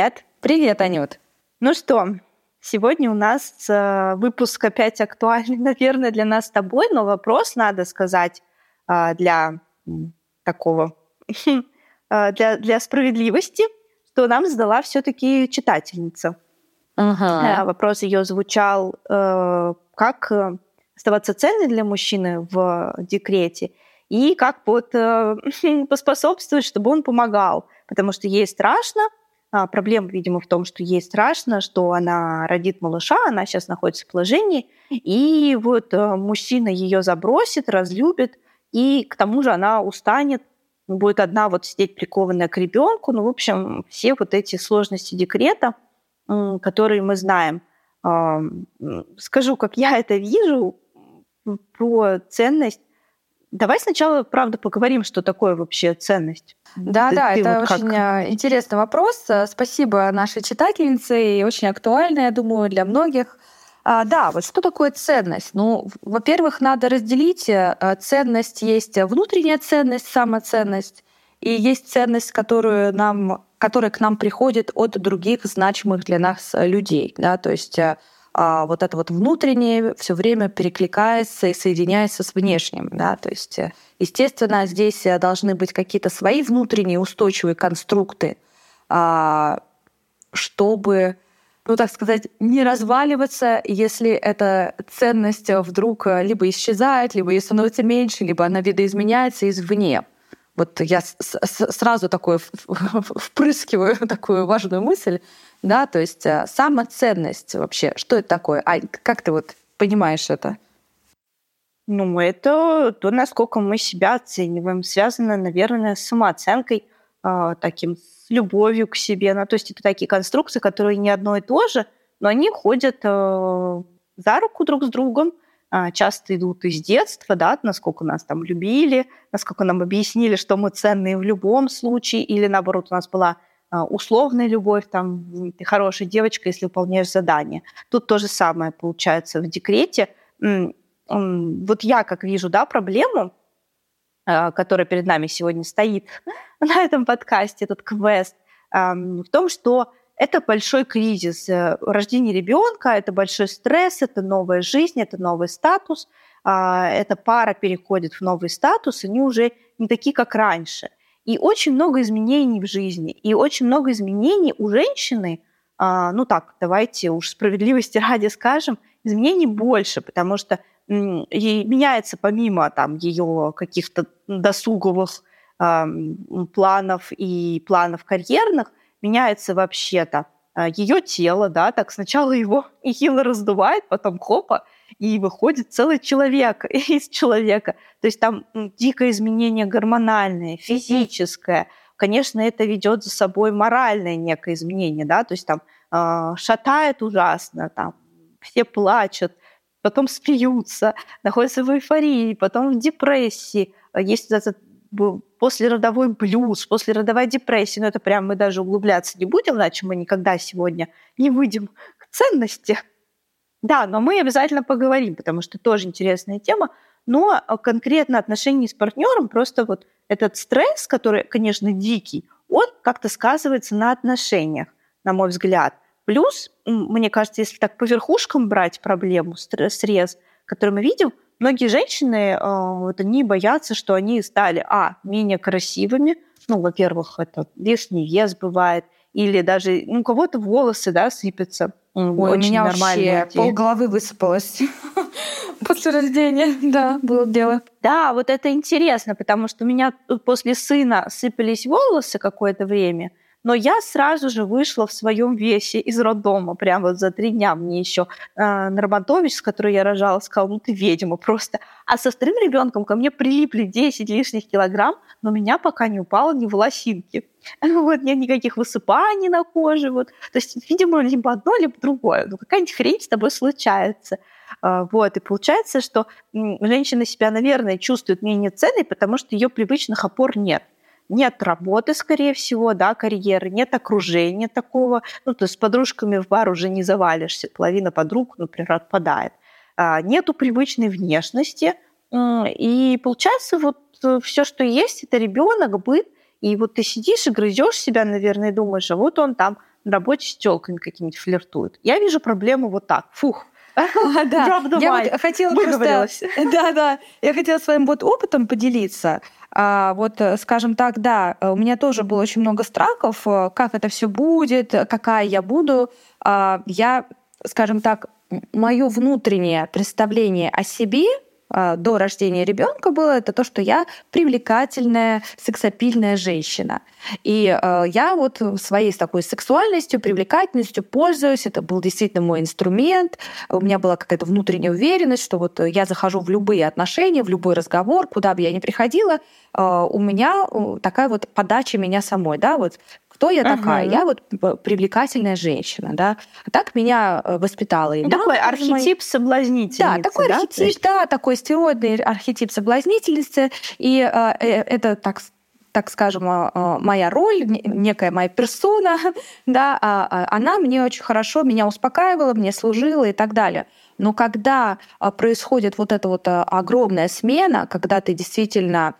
Привет. Привет, Анют. Ну что, сегодня у нас э, выпуск опять актуальный, наверное, для нас с тобой, но вопрос, надо сказать, э, для такого, э, для, для справедливости, что нам задала все-таки читательница. Ага. Вопрос ее звучал, как оставаться ценной для мужчины в декрете и как вот поспособствовать, чтобы он помогал, потому что ей страшно, проблема, видимо, в том, что ей страшно, что она родит малыша, она сейчас находится в положении, и вот э, мужчина ее забросит, разлюбит, и к тому же она устанет, будет одна вот сидеть прикованная к ребенку. Ну, в общем, все вот эти сложности декрета, которые мы знаем. Скажу, как я это вижу, про ценность Давай сначала, правда, поговорим, что такое вообще ценность. Да, ты, да, ты это вот очень как... интересный вопрос. Спасибо нашей читательнице и очень актуально, я думаю, для многих. А, да, вот что такое ценность? Ну, во-первых, надо разделить. Э, ценность есть внутренняя ценность, самоценность, и есть ценность, которую нам, которая к нам приходит от других значимых для нас людей. Да? То есть э, а, вот это вот внутреннее все время перекликается и соединяется с внешним. Да? То есть, э, естественно, здесь э, должны быть какие-то свои внутренние устойчивые конструкты, а, чтобы ну, так сказать, не разваливаться, если эта ценность вдруг э, либо исчезает, либо ей становится меньше, либо она видоизменяется извне. Вот я сразу такое впрыскиваю такую важную мысль, да, то есть э, самоценность вообще, что это такое? А как ты вот понимаешь это? Ну, это то, насколько мы себя оцениваем, связано, наверное, с самооценкой, э, таким, с любовью к себе. Ну, то есть это такие конструкции, которые не одно и то же, но они ходят э, за руку друг с другом, э, часто идут из детства, да, насколько нас там любили, насколько нам объяснили, что мы ценные в любом случае, или наоборот, у нас была а, условная любовь, там, ты хорошая девочка, если выполняешь задание. Тут то же самое получается в декрете. Вот я как вижу, да, проблему, а, которая перед нами сегодня стоит на этом подкасте, этот квест, в том, что это большой кризис. Э, рождение ребенка, это большой стресс, это новая жизнь, это новый статус. А, эта пара переходит в новый статус, они уже не такие, как раньше – и очень много изменений в жизни, и очень много изменений у женщины, а, ну так, давайте уж справедливости ради скажем, изменений больше, потому что ей меняется помимо там ее каких-то досуговых планов и планов карьерных, меняется вообще-то э, ее тело, да, так сначала его Ихила раздувает, потом хопа, и выходит целый человек из человека. То есть там дикое изменение гормональное, физическое. Конечно, это ведет за собой моральное некое изменение, да, то есть там э, шатает ужасно, там все плачут, потом смеются, находятся в эйфории, потом в депрессии. Есть этот послеродовой блюз, послеродовая депрессия, но это прям мы даже углубляться не будем, иначе мы никогда сегодня не выйдем к ценности да, но мы обязательно поговорим, потому что тоже интересная тема. Но а, конкретно отношения с партнером, просто вот этот стресс, который, конечно, дикий, он как-то сказывается на отношениях, на мой взгляд. Плюс, мне кажется, если так по верхушкам брать проблему, стресс, который мы видим, многие женщины, а, вот они боятся, что они стали, а, менее красивыми, ну, во-первых, это лишний вес бывает, или даже ну, у кого-то волосы, да, сыпятся, Ой, у меня вообще пол головы высыпалось после рождения. Да, было дело. Да, вот это интересно, потому что у меня после сына сыпались волосы какое-то время, но я сразу же вышла в своем весе из роддома, прямо вот за три дня мне еще э, Нарбантович, с которой я рожала, сказал, ну ты ведьма просто. А со вторым ребенком ко мне прилипли 10 лишних килограмм, но у меня пока не упало ни волосинки. Вот, нет никаких высыпаний на коже. Вот. То есть, видимо, либо одно, либо другое. Ну, какая-нибудь хрень с тобой случается. А, вот, и получается, что женщина себя, наверное, чувствует менее ценной, потому что ее привычных опор нет нет работы, скорее всего, да, карьеры, нет окружения такого. Ну, то есть с подружками в бар уже не завалишься, половина подруг, например, отпадает. А, нету привычной внешности, и получается вот э, все, что есть, это ребенок, быт, и вот ты сидишь и грызешь себя, наверное, и думаешь, а вот он там на работе с телками какими-нибудь флиртует. Я вижу проблему вот так. Фух, да. Я вот хотела просто... Да, да. Я хотела своим вот опытом поделиться. А, вот, э, скажем так, да, у меня тоже было очень много страхов, э, как это все будет, какая я буду. А, я, скажем так, мое внутреннее представление о себе до рождения ребенка было, это то, что я привлекательная, сексапильная женщина. И э, я вот своей такой сексуальностью, привлекательностью пользуюсь. Это был действительно мой инструмент. У меня была какая-то внутренняя уверенность, что вот я захожу в любые отношения, в любой разговор, куда бы я ни приходила, э, у меня такая вот подача меня самой, да, вот кто я ага. такая? Я вот привлекательная женщина, да. А так меня э, воспитала и Такой мама, архетип соблазнительницы, Да, такой да? архетип, есть... да, такой стероидный архетип соблазнительницы. И э, э это так так скажем, э, моя роль, некая моя персона, да, а, а, она мне очень хорошо меня успокаивала, мне служила и так далее. Но когда происходит вот эта вот огромная смена, когда ты действительно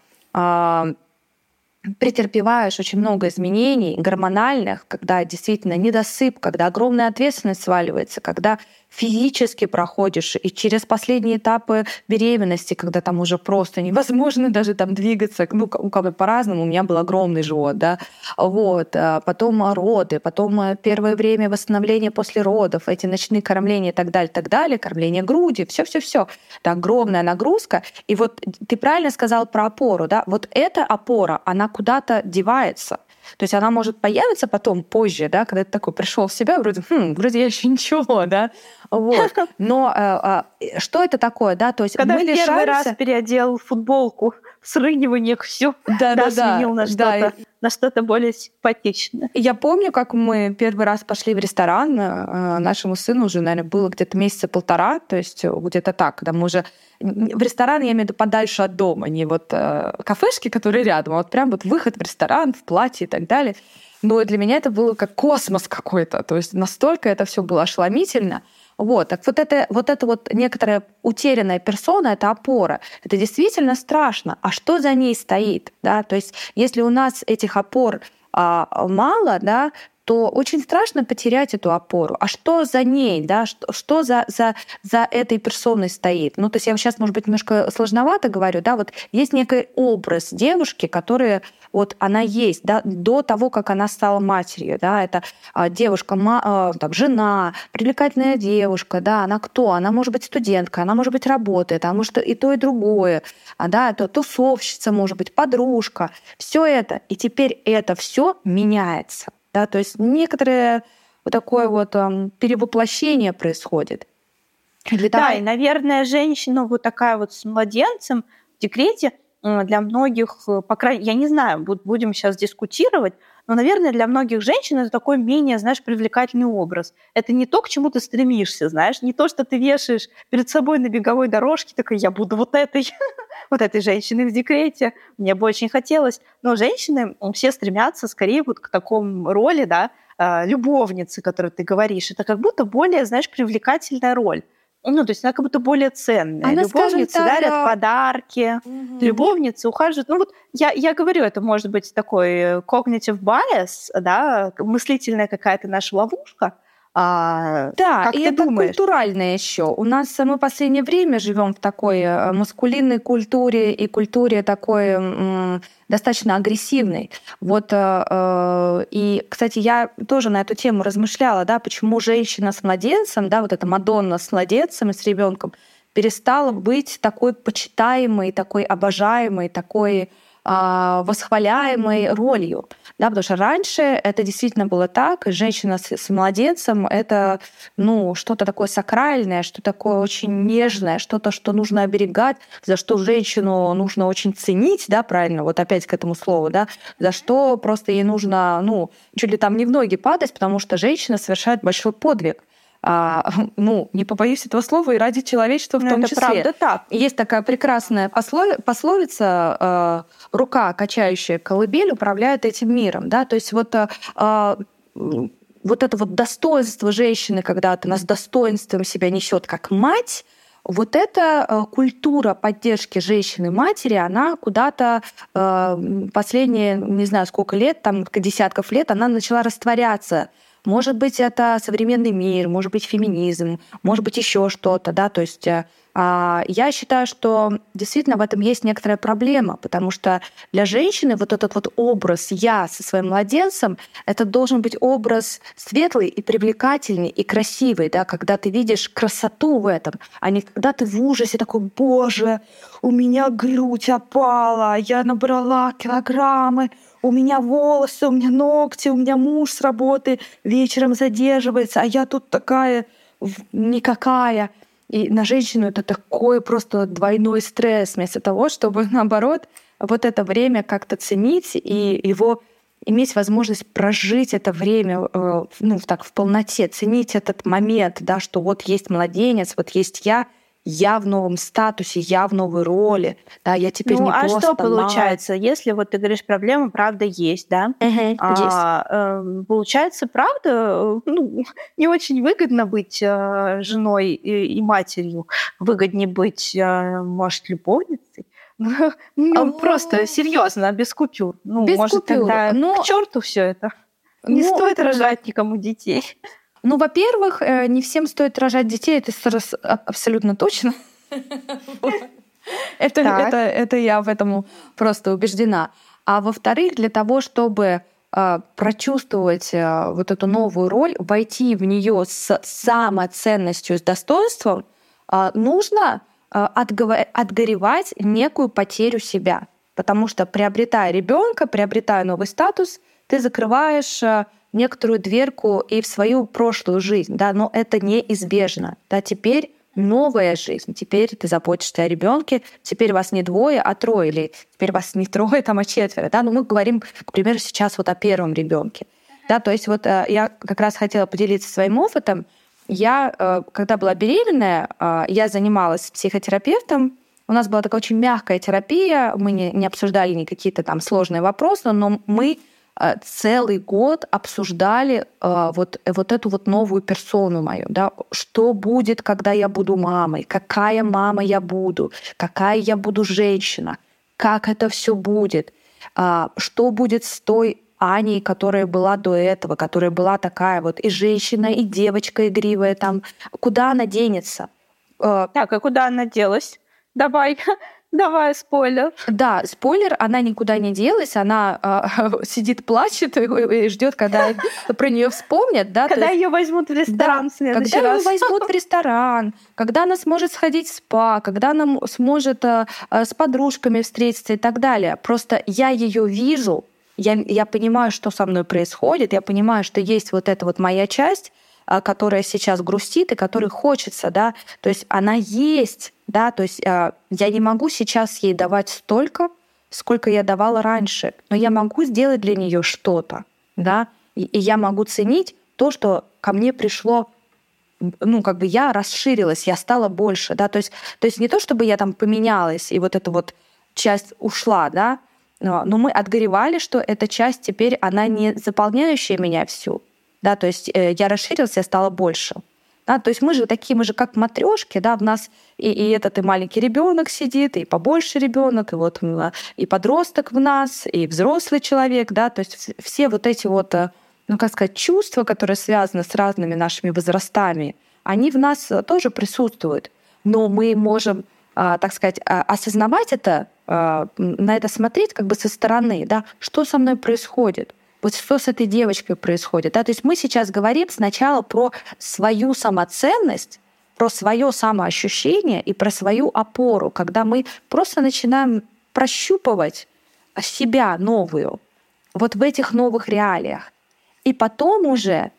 претерпеваешь очень много изменений гормональных, когда действительно недосып, когда огромная ответственность сваливается, когда физически проходишь и через последние этапы беременности, когда там уже просто невозможно даже там двигаться, ну, у кого по-разному, у меня был огромный живот, да, вот, а потом роды, потом э, первое время восстановления после родов, эти ночные кормления и так далее, так далее, кормление груди, все, все, все, это огромная нагрузка, и вот ты правильно сказал про опору, да, вот эта опора, она куда-то девается, то есть она может появиться потом, позже, да, когда ты такой пришел в себя, вроде, хм, вроде я еще ничего, да, вот. Но э, э, что это такое, да? То есть когда мы лишаемся... первый раз переодел футболку в срыгиваниях все, да, да, да, сменил на что-то, да. на что-то более симпатичное. Я помню, как мы первый раз пошли в ресторан, э, нашему сыну уже, наверное, было где-то месяца полтора, то есть где-то так, когда мы уже в ресторан, я имею в виду подальше от дома, не вот э, кафешки, которые рядом, а вот прям вот выход в ресторан, в платье и так далее. Но для меня это было как космос какой-то. То есть настолько это все было ошеломительно. Вот, так вот это, вот это вот некоторая утерянная персона, это опора. Это действительно страшно. А что за ней стоит? Да? То есть если у нас этих опор а, мало, да, то очень страшно потерять эту опору. А что за ней, да, что, что за, за, за этой персоной стоит? Ну, то есть я сейчас, может быть, немножко сложновато говорю, да, вот есть некий образ девушки, которая вот она есть, да, до того, как она стала матерью, да, это а, девушка, а, там, жена, привлекательная девушка, да, она кто? Она может быть студентка, она может быть работает, она может и то, и другое, а, да, это тусовщица, может быть, подружка, все это, и теперь это все меняется. Да? То есть некоторое вот такое вот um, перевоплощение происходит. Для да, и, наверное, женщина вот такая вот с младенцем в декрете для многих, э, по крайней я не знаю, будем сейчас дискутировать, но, наверное, для многих женщин это такой менее, знаешь, привлекательный образ. Это не то, к чему ты стремишься, знаешь, не то, что ты вешаешь перед собой на беговой дорожке, такой, я буду вот этой, вот этой женщиной в декрете, мне бы очень хотелось. Но женщины все стремятся скорее вот к такому роли, да, а, любовницы, которую ты говоришь. Это как будто более, знаешь, привлекательная роль. Ну, то есть она как будто более ценная. Она, любовницы так, дарят да. подарки, угу. любовницы ухаживают. Ну вот я, я говорю, это может быть такой cognitive bias, да, мыслительная какая-то наша ловушка, а, да, как и это думаешь? культуральное еще. У нас мы в последнее время живем в такой э, маскулинной культуре и культуре такой м, достаточно агрессивной. Вот э, э, и, кстати, я тоже на эту тему размышляла, да, почему женщина с младенцем, да, вот эта Мадонна с младенцем и с ребенком перестала быть такой почитаемой, такой обожаемой, такой восхваляемой ролью. Да, потому что раньше это действительно было так, женщина с, с младенцем — это ну, что-то такое сакральное, что такое очень нежное, что-то, что нужно оберегать, за что женщину нужно очень ценить, да, правильно, вот опять к этому слову, да, за что просто ей нужно, ну, чуть ли там не в ноги падать, потому что женщина совершает большой подвиг а, ну, не побоюсь этого слова, и ради человечества в Но ну, том это числе. Правда так. Есть такая прекрасная пословица э, «рука, качающая колыбель, управляет этим миром». Да? То есть вот э, вот это вот достоинство женщины, когда она с достоинством себя несет как мать, вот эта э, культура поддержки женщины-матери, она куда-то последние, не знаю, сколько лет, там десятков лет, она начала растворяться Может быть, это современный мир, может быть, феминизм, может быть, еще что-то, да, то есть э, а, я считаю, что действительно в этом есть некоторая проблема, потому что для женщины вот этот вот образ «я» со своим младенцем, это должен быть образ светлый и привлекательный и красивый, да, когда ты видишь красоту в этом, а не когда ты в ужасе такой «Боже, у меня грудь опала, я набрала килограммы, у меня волосы, у меня ногти, у меня муж с работы вечером задерживается, а я тут такая никакая». И на женщину это такой просто двойной стресс, вместо того, чтобы, наоборот, вот это время как-то ценить и его иметь возможность прожить это время э, ну, так, в полноте, ценить этот момент, да, что вот есть младенец, вот есть я — я в новом статусе, я в новой роли, да, я теперь ну, не а просто что получается, мама. если вот ты говоришь, проблема правда есть, да? Угу, а, э, получается, правда, ну, не очень выгодно быть э, женой и, и матерью, выгоднее быть, э, может, любовницей. Ну, а просто серьезно, без купюр. Ну, без может, купюр. тогда Но... к черту все это. Не ну, стоит рожать никому детей. Ну, во-первых, э, не всем стоит рожать детей, это а, абсолютно точно. Это, это, это я в этом просто убеждена. А во-вторых, для того, чтобы э, прочувствовать э, вот эту новую роль, войти в нее с самоценностью, с достоинством, нужно отгоревать некую потерю себя. Потому что приобретая ребенка, приобретая новый статус, ты закрываешь некоторую дверку и в свою прошлую жизнь, да, но это неизбежно. Да, теперь новая жизнь. Теперь ты заботишься о ребенке. Теперь вас не двое, а трое, или теперь вас не трое, там, а четверо. Да? Но мы говорим, к примеру, сейчас вот о первом ребенке. Да, то есть вот э, я как раз хотела поделиться своим опытом. Я, э, когда была беременная, э, я занималась психотерапевтом. У нас была такая очень мягкая терапия. Мы не, не обсуждали ни какие-то там сложные вопросы, но мы целый год обсуждали э, вот, вот эту вот новую персону мою, да, что будет, когда я буду мамой, какая мама я буду, какая я буду женщина, как это все будет, э, что будет с той Аней, которая была до этого, которая была такая вот и женщина, и девочка игривая там, куда она денется? Так, а куда она делась? Давай, Давай, спойлер. Да, спойлер, она никуда не делась, она э, сидит, плачет и, и ждет, когда про нее вспомнят, да. Когда ее возьмут в ресторан да, в следующий когда раз. ее возьмут в ресторан, когда она сможет сходить в спа, когда она сможет э, с подружками встретиться и так далее. Просто я ее вижу, я, я понимаю, что со мной происходит, я понимаю, что есть вот эта вот моя часть, которая сейчас грустит и которой хочется, да, то есть она есть, да, то есть а, я не могу сейчас ей давать столько, сколько я давала раньше, но я могу сделать для нее что-то, да, и, и я могу ценить то, что ко мне пришло ну, как бы я расширилась, я стала больше, да, то есть, то есть не то, чтобы я там поменялась, и вот эта вот часть ушла, да, но мы отгоревали, что эта часть теперь, она не заполняющая меня всю, да, то есть э, я расширилась, я стала больше. Да, то есть мы же такие, мы же как матрешки, да, в нас и, и этот и маленький ребенок сидит, и побольше ребенок, и вот и подросток в нас, и взрослый человек, да, то есть все вот эти вот, э, ну как сказать, чувства, которые связаны с разными нашими возрастами, они в нас э, тоже присутствуют, но мы можем, а, так сказать, а, осознавать это, а, на это смотреть как бы со стороны, да, что со мной происходит, вот что с этой девочкой происходит. Да? То есть мы сейчас говорим сначала про свою самоценность, про свое самоощущение и про свою опору, когда мы просто начинаем прощупывать себя новую вот в этих новых реалиях. И потом уже,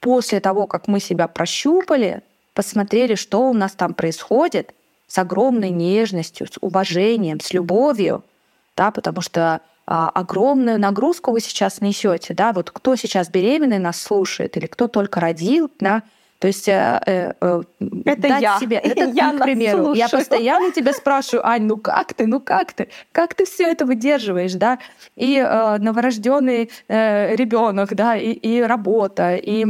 после того, как мы себя прощупали, посмотрели, что у нас там происходит, с огромной нежностью, с уважением, с любовью, да, потому что огромную нагрузку вы сейчас несете, да, вот кто сейчас беременный нас слушает или кто только родил, да, то есть э, э, э это дать я. себе, это, я к примеру, слушаю. я постоянно тебя спрашиваю, Ань, ну как ты, ну как ты, как ты все это выдерживаешь, да, и э, новорожденный э, ребенок, да, и, и работа, и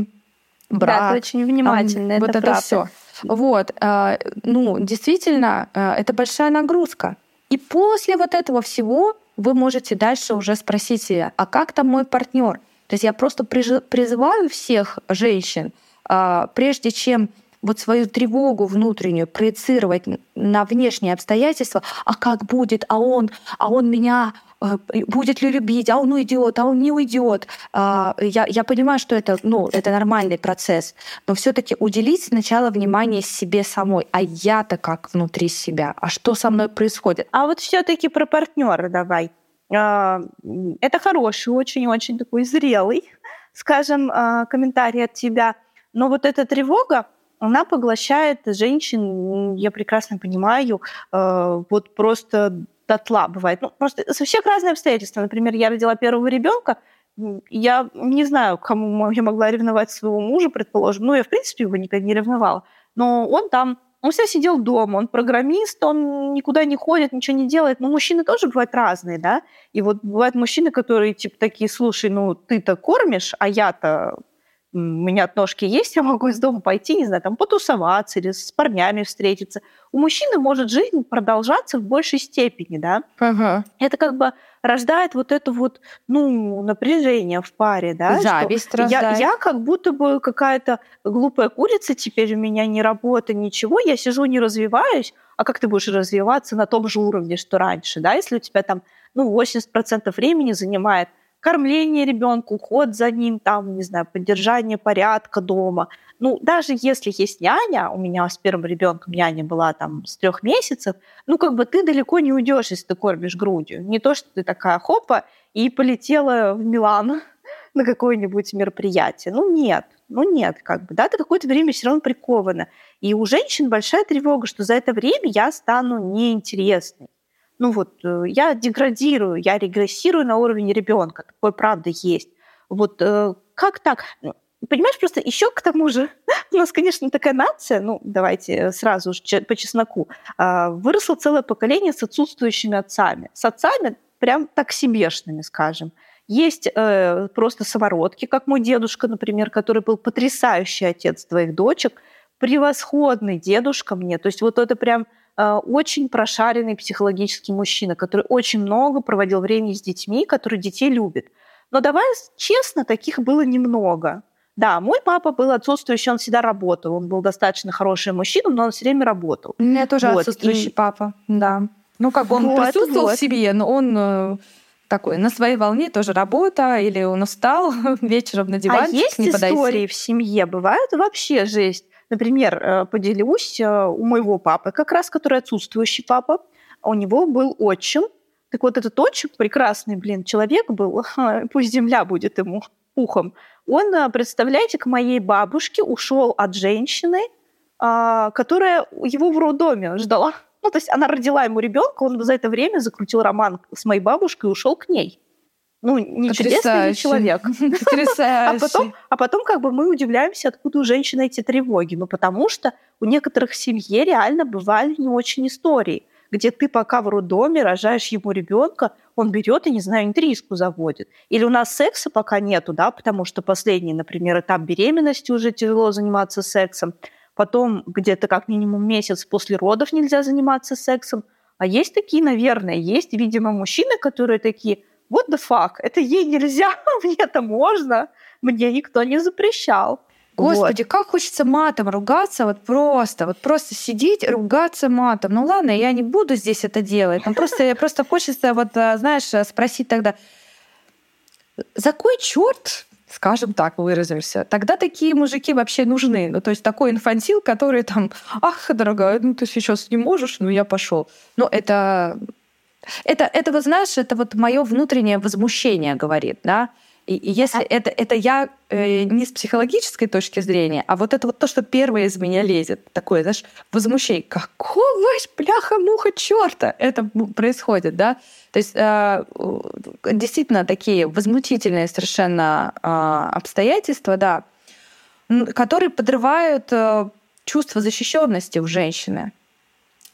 брак, да, ты очень внимательно, вот это, это все, вот, э, ну действительно, э, это большая нагрузка, и после вот этого всего вы можете дальше уже спросить себя, а как там мой партнер? То есть я просто призываю всех женщин, а, прежде чем вот свою тревогу внутреннюю проецировать на внешние обстоятельства, а как будет, а он, а он меня э, будет ли любить, а он уйдет, а он не уйдет. А, я, я понимаю, что это, ну, это нормальный процесс, но все-таки уделить сначала внимание себе самой. А я-то как внутри себя? А что со мной происходит? А вот все-таки про партнера давай. А, это хороший, очень-очень такой зрелый, скажем, а, комментарий от тебя. Но вот эта тревога, она поглощает женщин, я прекрасно понимаю, а, вот просто дотла бывает. Ну, просто со всех разных обстоятельств. Например, я родила первого ребенка, я не знаю, кому я могла ревновать своего мужа, предположим. Ну, я, в принципе, его никогда не ревновала. Но он там он всегда сидел дома, он программист, он никуда не ходит, ничего не делает. Но мужчины тоже бывают разные, да? И вот бывают мужчины, которые типа такие, слушай, ну ты-то кормишь, а я-то у меня ножки есть, я могу из дома пойти, не знаю, там потусоваться или с парнями встретиться. У мужчины может жизнь продолжаться в большей степени, да? Ага. Это как бы рождает вот это вот, ну, напряжение в паре, да? Зависть я, я как будто бы какая-то глупая курица, теперь у меня не работа, ничего, я сижу, не развиваюсь, а как ты будешь развиваться на том же уровне, что раньше, да? Если у тебя там, ну, 80% времени занимает кормление ребенка, уход за ним, там, не знаю, поддержание порядка дома. Ну, даже если есть няня, у меня с первым ребенком няня была там с трех месяцев, ну, как бы ты далеко не уйдешь, если ты кормишь грудью. Не то, что ты такая хопа и полетела в Милан на какое-нибудь мероприятие. Ну, нет. Ну, нет, как бы, да, ты какое-то время все равно прикована. И у женщин большая тревога, что за это время я стану неинтересной ну вот э, я деградирую, я регрессирую на уровень ребенка. Такое правда есть. Вот э, как так? Ну, понимаешь, просто еще к тому же, у нас, конечно, такая нация, ну, давайте сразу же по чесноку, а, выросло целое поколение с отсутствующими отцами. С отцами прям так себешными, скажем. Есть э, просто самородки, как мой дедушка, например, который был потрясающий отец твоих дочек, превосходный дедушка мне. То есть вот это прям Э, очень прошаренный психологический мужчина, который очень много проводил времени с детьми, который детей любит. Но давай честно, таких было немного. Да, мой папа был отсутствующий, он всегда работал. Он был достаточно хороший мужчина, но он все время работал. У меня тоже вот. отсутствующий и... папа, да. Ну, как бы он вот, присутствовал вот. в семье, но он э, такой на своей волне тоже работа, или он устал вечером на диванчик, А есть не истории в семье, бывают вообще жесть. Например, э, поделюсь, э, у моего папы, как раз который отсутствующий папа, у него был отчим. Так вот этот отчим, прекрасный, блин, человек был, пусть земля будет ему ухом. Он, э, представляете, к моей бабушке ушел от женщины, а, которая его в роддоме ждала. Ну, то есть она родила ему ребенка, он за это время закрутил роман с моей бабушкой и ушел к ней. Ну, не чудесный человек. Потрясающе. А потом, а потом как бы мы удивляемся, откуда у женщины эти тревоги. Ну, потому что у некоторых семье реально бывали не очень истории, где ты пока в роддоме рожаешь ему ребенка, он берет и, не знаю, интрижку заводит. Или у нас секса пока нету, да, потому что последний, например, этап беременности уже тяжело заниматься сексом. Потом где-то как минимум месяц после родов нельзя заниматься сексом. А есть такие, наверное, есть, видимо, мужчины, которые такие – what the fuck, это ей нельзя, мне это можно, мне никто не запрещал. Господи, вот. как хочется матом ругаться, вот просто, вот просто сидеть, ругаться матом. Ну ладно, я не буду здесь это делать. Ну просто, просто хочется, вот, а, знаешь, спросить тогда, за кой черт, скажем так, выразимся, тогда такие мужики вообще нужны. Ну, то есть такой инфантил, который там, ах, дорогая, ну ты сейчас не можешь, ну я пошел. Ну, это это, это вот знаешь, это вот мое внутреннее возмущение говорит, да. И, и если а... это, это я э, не с психологической точки зрения, а вот это вот то, что первое из меня лезет, такое, знаешь, возмущение. Какого бляха-муха черта это происходит, да? То есть э, действительно такие возмутительные совершенно э, обстоятельства, да, которые подрывают э, чувство защищенности у женщины.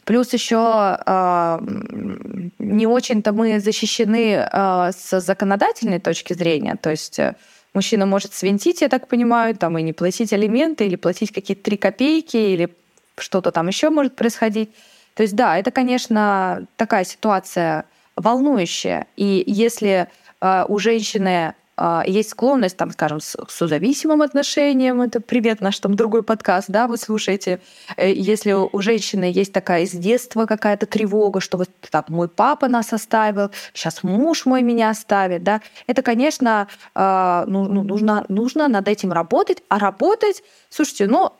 Плюс еще э, не очень-то мы защищены э, с законодательной точки зрения. То есть э, мужчина может свинтить, я так понимаю, там и не платить алименты, или платить какие-то три копейки, или что-то там еще может происходить. То есть да, это, конечно, такая ситуация волнующая. И если э, у женщины а, есть склонность, там, скажем, к созависимым отношениям, это привет наш там другой подкаст, да, вы слушаете, э, если у женщины есть такая из детства какая-то тревога, что вот так мой папа нас оставил, сейчас муж мой меня оставит, да, это, конечно, а, ну, ну, нужно, нужно над этим работать, а работать, слушайте, ну,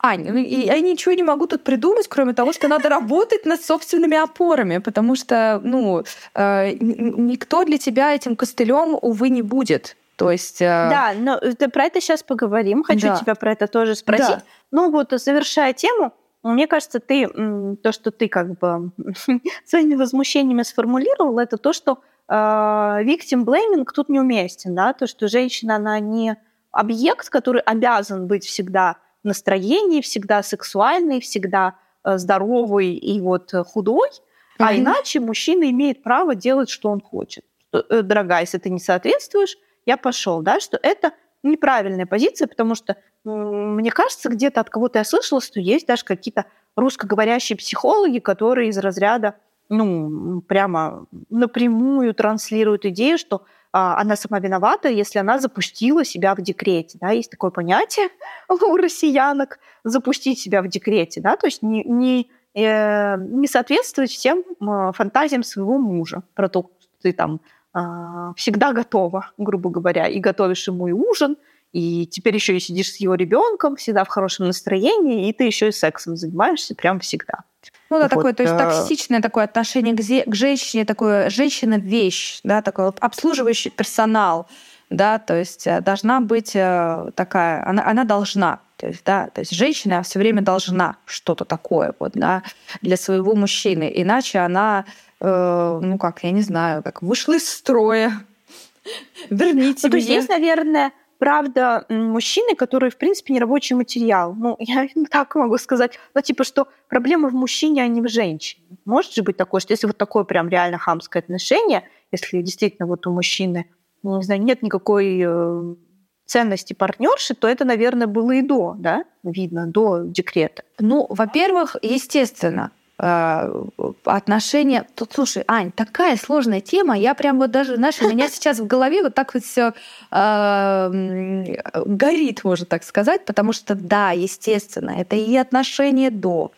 Ань, ну, я ничего не могу тут придумать, кроме того, что надо работать над собственными опорами, потому что, ну, э, никто для тебя этим костылем, увы, не будет. То есть... Э... Да, но про это сейчас поговорим. Хочу да. тебя про это тоже спросить. Да. Ну вот, завершая тему, мне кажется, ты то, что ты как бы своими возмущениями сформулировал, это то, что э, victim blaming тут неуместен, да, то, что женщина, она не объект, который обязан быть всегда настроении, всегда сексуальный, всегда э, здоровый и вот э, худой, mm-hmm. а иначе мужчина имеет право делать, что он хочет. Э, дорогая, если ты не соответствуешь, я пошел, да, что это неправильная позиция, потому что мне кажется, где-то от кого-то я слышала, что есть даже какие-то русскоговорящие психологи, которые из разряда, ну, прямо напрямую транслируют идею, что она сама виновата, если она запустила себя в декрете. Да? Есть такое понятие у россиянок запустить себя в декрете, да? то есть не, не, э, не соответствовать всем фантазиям своего мужа про то, что ты там э, всегда готова, грубо говоря, и готовишь ему и ужин, и теперь еще и сидишь с его ребенком, всегда в хорошем настроении, и ты еще и сексом занимаешься прям всегда. Ну да, вот, такое, то есть а... токсичное такое отношение к, зе- к женщине, такое женщина-вещь, да, такой обслуживающий персонал, да, то есть э, должна быть э, такая, она, она должна, то есть, да, то есть женщина все время должна что-то такое вот, да, для своего мужчины, иначе она, э, ну как, я не знаю, как вышла из строя. Верните ну, То есть есть, наверное, правда, мужчины, которые, в принципе, не рабочий материал. Ну, я так могу сказать. Ну, типа, что проблема в мужчине, а не в женщине. Может же быть такое, что если вот такое прям реально хамское отношение, если действительно вот у мужчины, ну, не знаю, нет никакой э, ценности партнерши, то это, наверное, было и до, да, видно, до декрета. Ну, во-первых, естественно, отношения. Тут, слушай, Ань, такая сложная тема. Я прям вот даже, знаешь, у меня сейчас в голове вот так вот все э, горит, можно так сказать, потому что, да, естественно, это и отношения до,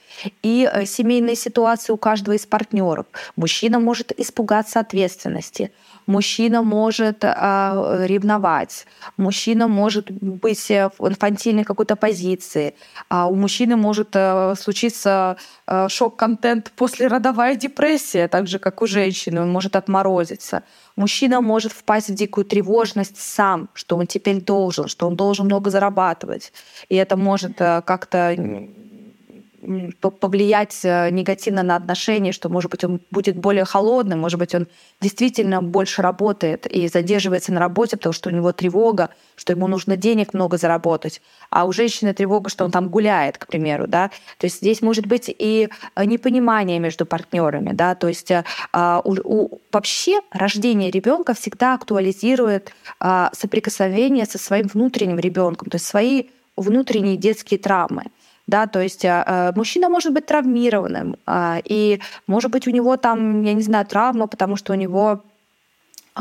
и э, семейные ситуации у каждого из партнеров. Мужчина может испугаться ответственности, мужчина может э, ревновать, мужчина может быть в инфантильной какой-то позиции, а у мужчины может э, случиться э, шок-контент после родовая депрессия, так же, как у женщины, он может отморозиться. Мужчина может впасть в дикую тревожность сам, что он теперь должен, что он должен много зарабатывать. И это может э, как-то повлиять э, негативно на отношения, что, может быть, он будет более холодным, может быть, он действительно больше работает и задерживается на работе, потому что у него тревога, что ему нужно денег много заработать, а у женщины тревога, что он там гуляет, к примеру, да. То есть здесь может быть и э, непонимание между партнерами, да. То есть э, а, у, у, вообще рождение ребенка всегда актуализирует соприкосновение со своим внутренним ребенком, то есть свои внутренние детские травмы да, то есть э, мужчина может быть травмированным, э, и может быть у него там, я не знаю, травма, потому что у него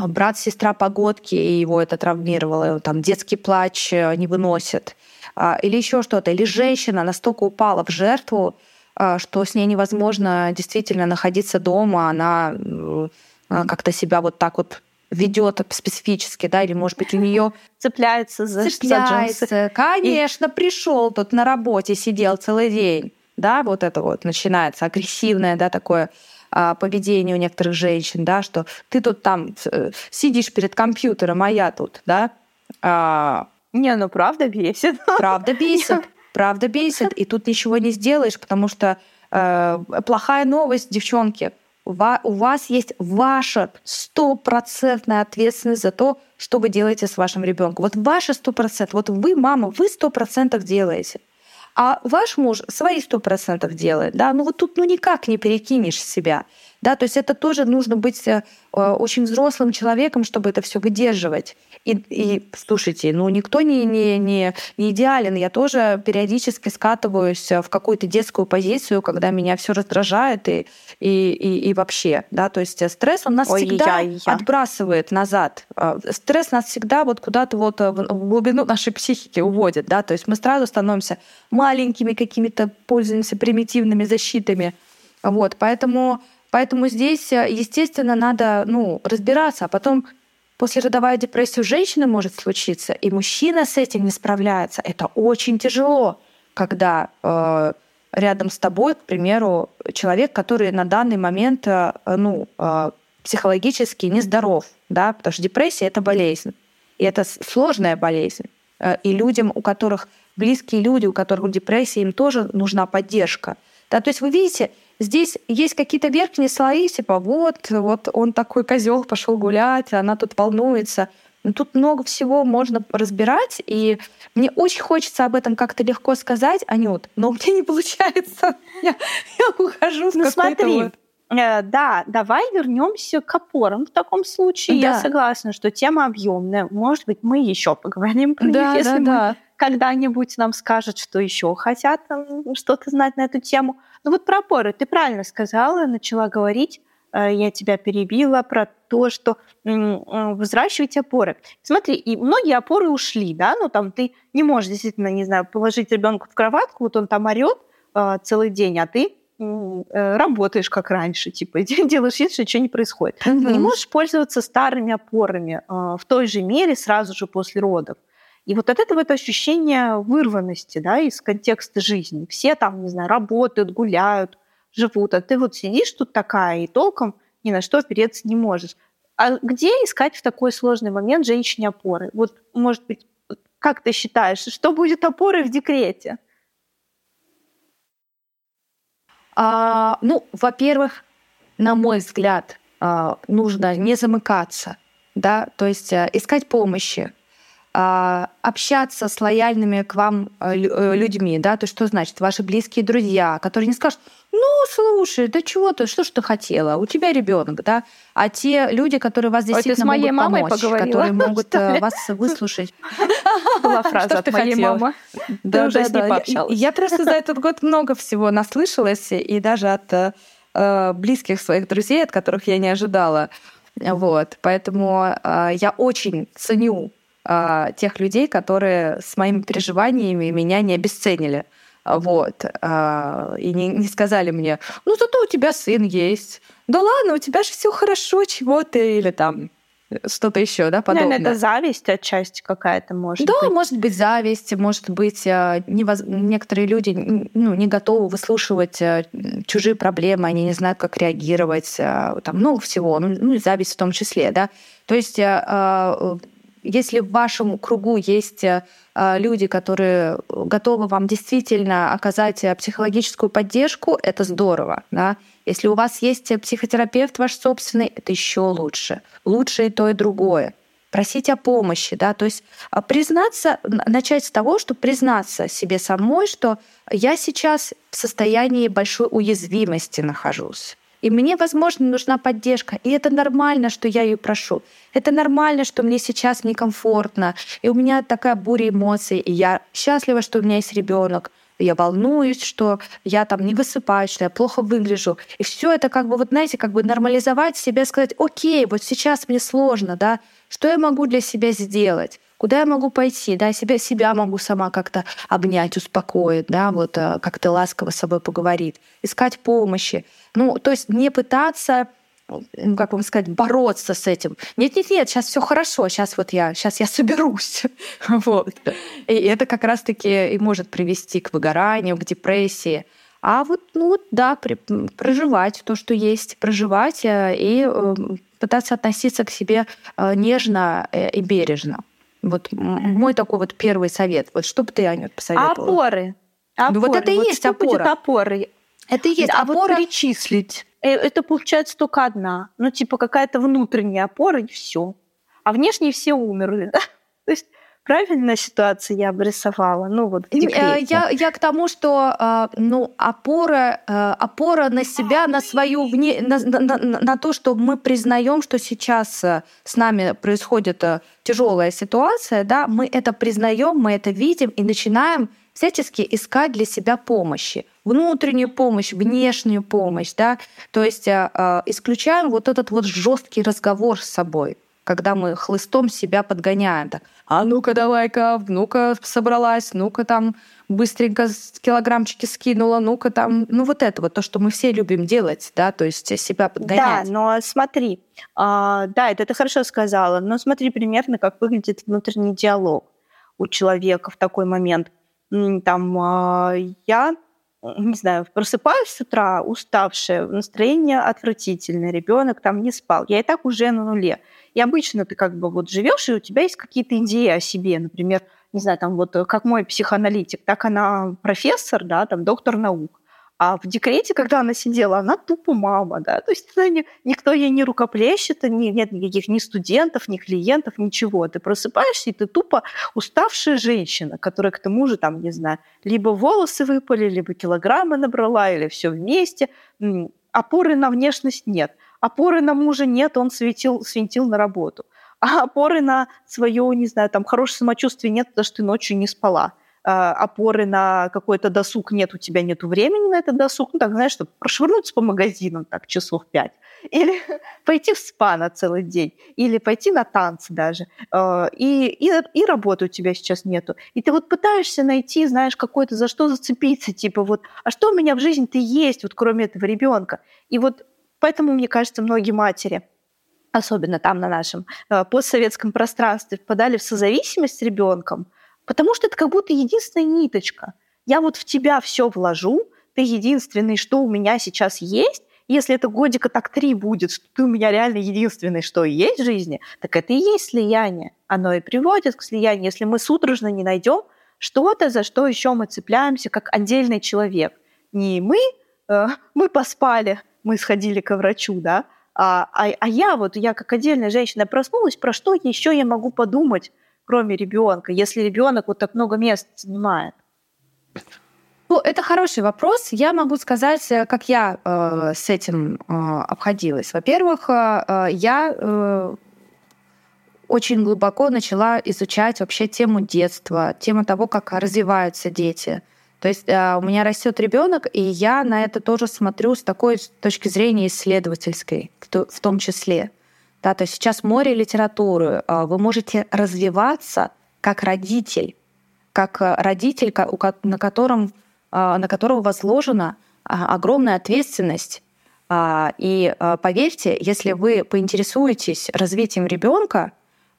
брат, сестра погодки, и его это травмировало, там детский плач не выносит, э, или еще что-то, или женщина настолько упала в жертву, э, что с ней невозможно действительно находиться дома, она э, как-то себя вот так вот ведет специфически, да, или, может быть, у нее цепляется за, цепляется. за джинсы. Конечно, и... пришел тут на работе, сидел целый день, да, вот это вот начинается агрессивное, да, такое а, поведение у некоторых женщин, да, что ты тут там э, сидишь перед компьютером, а я тут, да. А... Не, ну правда бесит. Правда бесит, правда бесит, и тут ничего не сделаешь, потому что э, плохая новость, девчонки, у вас есть ваша стопроцентная ответственность за то, что вы делаете с вашим ребенком. Вот ваша сто процентов, вот вы, мама, вы сто процентов делаете. А ваш муж свои сто процентов делает, да, ну вот тут ну никак не перекинешь себя. Да, то есть это тоже нужно быть э, очень взрослым человеком, чтобы это все выдерживать. И, и слушайте, ну никто не, не, не, не идеален. Я тоже периодически скатываюсь в какую-то детскую позицию, когда меня все раздражает и, и, и, и вообще. Да? То есть стресс, он нас Ой, всегда я, я. отбрасывает назад. А, стресс нас всегда вот куда-то вот в глубину нашей психики уводит. Да? То есть мы сразу становимся маленькими какими-то, пользуемся примитивными защитами. Вот, поэтому Поэтому здесь, э, естественно, надо ну, разбираться, а потом послеродовая депрессия у женщины может случиться, и мужчина с этим не справляется. Это очень тяжело, когда э, рядом с тобой, к примеру, человек, который на данный момент э, ну, э, психологически нездоров, да, потому что депрессия это болезнь, и это сложная болезнь. Э, и людям, у которых близкие люди, у которых депрессия, им тоже нужна поддержка. Да, то есть вы видите, Здесь есть какие-то верхние слои, типа вот, вот он такой козел пошел гулять, она тут волнуется. Но тут много всего можно разбирать, и мне очень хочется об этом как-то легко сказать, Анют, но у меня не получается. Я, я ухожу ну, смотри, вот. Э, да, давай вернемся к опорам. В таком случае да. я согласна, что тема объемная. Может быть, мы еще поговорим про да, них, если да, да. Когда-нибудь нам скажут, что еще хотят что-то знать на эту тему. Ну вот про опоры ты правильно сказала, начала говорить, э, я тебя перебила про то, что э, взращивать опоры. Смотри, и многие опоры ушли, да, ну там ты не можешь действительно, не знаю, положить ребенка в кроватку, вот он там орет э, целый день, а ты работаешь как раньше, типа делаешь вид, что ничего не происходит. Mm-hmm. Не можешь пользоваться старыми опорами в той же мере сразу же после родов. И вот от этого это ощущение вырванности да, из контекста жизни. Все там, не знаю, работают, гуляют, живут, а ты вот сидишь тут такая и толком ни на что опереться не можешь. А где искать в такой сложный момент женщине опоры? Вот, может быть, как ты считаешь, что будет опорой в декрете? А, ну, во-первых, на мой взгляд, а, нужно не замыкаться, да, то есть а, искать помощи, общаться с лояльными к вам э, э, людьми, да, то есть что значит ваши близкие друзья, которые не скажут, ну, слушай, да чего ты, что ж ты хотела, у тебя ребенок, да, а те люди, которые вас действительно Ой, могут мамой помочь, поговорила, которые могут э, вас выслушать. Была фраза от моей мамы. Да, да, да. Я просто за этот год много всего наслышалась, и даже от близких своих друзей, от которых я не ожидала. Вот, поэтому я очень ценю а, тех людей, которые с моими переживаниями меня не обесценили. Вот. А, и не, не сказали мне, ну зато у тебя сын есть. Да ладно, у тебя же все хорошо, чего ты, или там что-то еще, да, подобное. Наверное, это зависть отчасти какая-то может да, быть. Да, может быть зависть, может быть а, невоз... некоторые люди ну, не готовы выслушивать чужие проблемы, они не знают, как реагировать, там много всего, ну, ну и зависть в том числе, да. То есть если в вашем кругу есть э, люди, которые готовы вам действительно оказать э, психологическую поддержку, это здорово. Да? Если у вас есть психотерапевт ваш собственный, это еще лучше. Лучше и то, и другое. Просить о помощи, да, то есть признаться, начать с того, что признаться себе самой, что я сейчас в состоянии большой уязвимости нахожусь. И мне, возможно, нужна поддержка. И это нормально, что я ее прошу. Это нормально, что мне сейчас некомфортно. И у меня такая буря эмоций. И я счастлива, что у меня есть ребенок. Я волнуюсь, что я там не высыпаюсь, что я плохо выгляжу. И все это как бы, вот знаете, как бы нормализовать себя, сказать, окей, вот сейчас мне сложно, да, что я могу для себя сделать? Куда я могу пойти? Да, себя, себя могу сама как-то обнять, успокоить, да, вот э, как-то ласково с собой поговорить, искать помощи. Ну, то есть не пытаться ну, как вам сказать, бороться с этим. Нет, нет, нет, сейчас все хорошо, сейчас вот я, сейчас я соберусь. вот. И это как раз-таки и может привести к выгоранию, к депрессии. А вот, ну вот, да, при, проживать то, что есть, проживать э, и э, пытаться относиться к себе э, нежно и бережно. Вот мой такой вот первый совет. Вот что бы ты, Аня, посоветовала? Опоры. опоры. Ну вот это и вот есть опора. Будет опоры. Это и есть а опора. вот перечислить. Э, это получается только одна. Ну, типа какая-то внутренняя опора, и все. А внешние все умерли. То есть правильная ситуация я бы рисовала? Ну вот э, Я, я к тому, что э, ну, опора, э, опора на себя, на свою вне, на, на, на то, что мы признаем, что сейчас с нами происходит тяжелая ситуация, да, мы это признаем, мы это видим и начинаем всячески искать для себя помощи, внутреннюю помощь, внешнюю помощь, да, то есть исключаем вот этот вот жесткий разговор с собой когда мы хлыстом себя подгоняем. Так, а ну-ка давай-ка, ну-ка собралась, ну-ка там быстренько килограммчики скинула, ну-ка там, ну вот это вот то, что мы все любим делать, да, то есть себя подгонять. Да, но смотри, а, да, это ты хорошо сказала, но смотри примерно, как выглядит внутренний диалог у человека в такой момент. Там а, я не знаю, просыпаюсь с утра уставшая, настроение отвратительное, ребенок там не спал, я и так уже на нуле. И обычно ты как бы вот живешь, и у тебя есть какие-то идеи о себе, например, не знаю, там вот э, как мой психоаналитик, так она профессор, да, там доктор наук. А в декрете, когда она сидела, она тупо мама, да, то есть она не, никто ей не рукоплещет, ни, нет никаких ни студентов, ни клиентов, ничего. Ты просыпаешься, и ты тупо уставшая женщина, которая к тому же, там, не знаю, либо волосы выпали, либо килограммы набрала, или все вместе. Опоры на внешность нет опоры на мужа нет, он светил, свинтил на работу. А опоры на свое, не знаю, там, хорошее самочувствие нет, потому что ты ночью не спала. А, опоры на какой-то досуг нет, у тебя нет времени на этот досуг. Ну, так, знаешь, что прошвырнуться по магазинам так часов пять. Или пойти в спа на целый день. Или пойти на танцы даже. А, и, и, и работы у тебя сейчас нету. И ты вот пытаешься найти, знаешь, какой-то за что зацепиться. Типа вот, а что у меня в жизни-то есть, вот кроме этого ребенка? И вот Поэтому, мне кажется, многие матери, особенно там на нашем э, постсоветском пространстве, впадали в созависимость с ребенком, потому что это как будто единственная ниточка. Я вот в тебя все вложу, ты единственный, что у меня сейчас есть, если это годика так три будет, что ты у меня реально единственный, что есть в жизни, так это и есть слияние. Оно и приводит к слиянию, если мы судорожно не найдем что-то, за что еще мы цепляемся, как отдельный человек. Не мы, э, мы поспали, мы сходили к врачу, да, а, а, а я вот, я как отдельная женщина проснулась, про что еще я могу подумать, кроме ребенка, если ребенок вот так много мест занимает? Ну, это хороший вопрос. Я могу сказать, э, как я э, с этим э, обходилась. Во-первых, э, э, я э, очень глубоко начала изучать вообще тему детства, тему того, как развиваются дети. То есть э, у меня растет ребенок, и я на это тоже смотрю с такой точки зрения исследовательской, в том числе. Да, то есть сейчас море литературы. Э, вы можете развиваться как родитель, как э, родитель, на котором на которого возложена огромная ответственность. И поверьте, если вы поинтересуетесь развитием ребенка,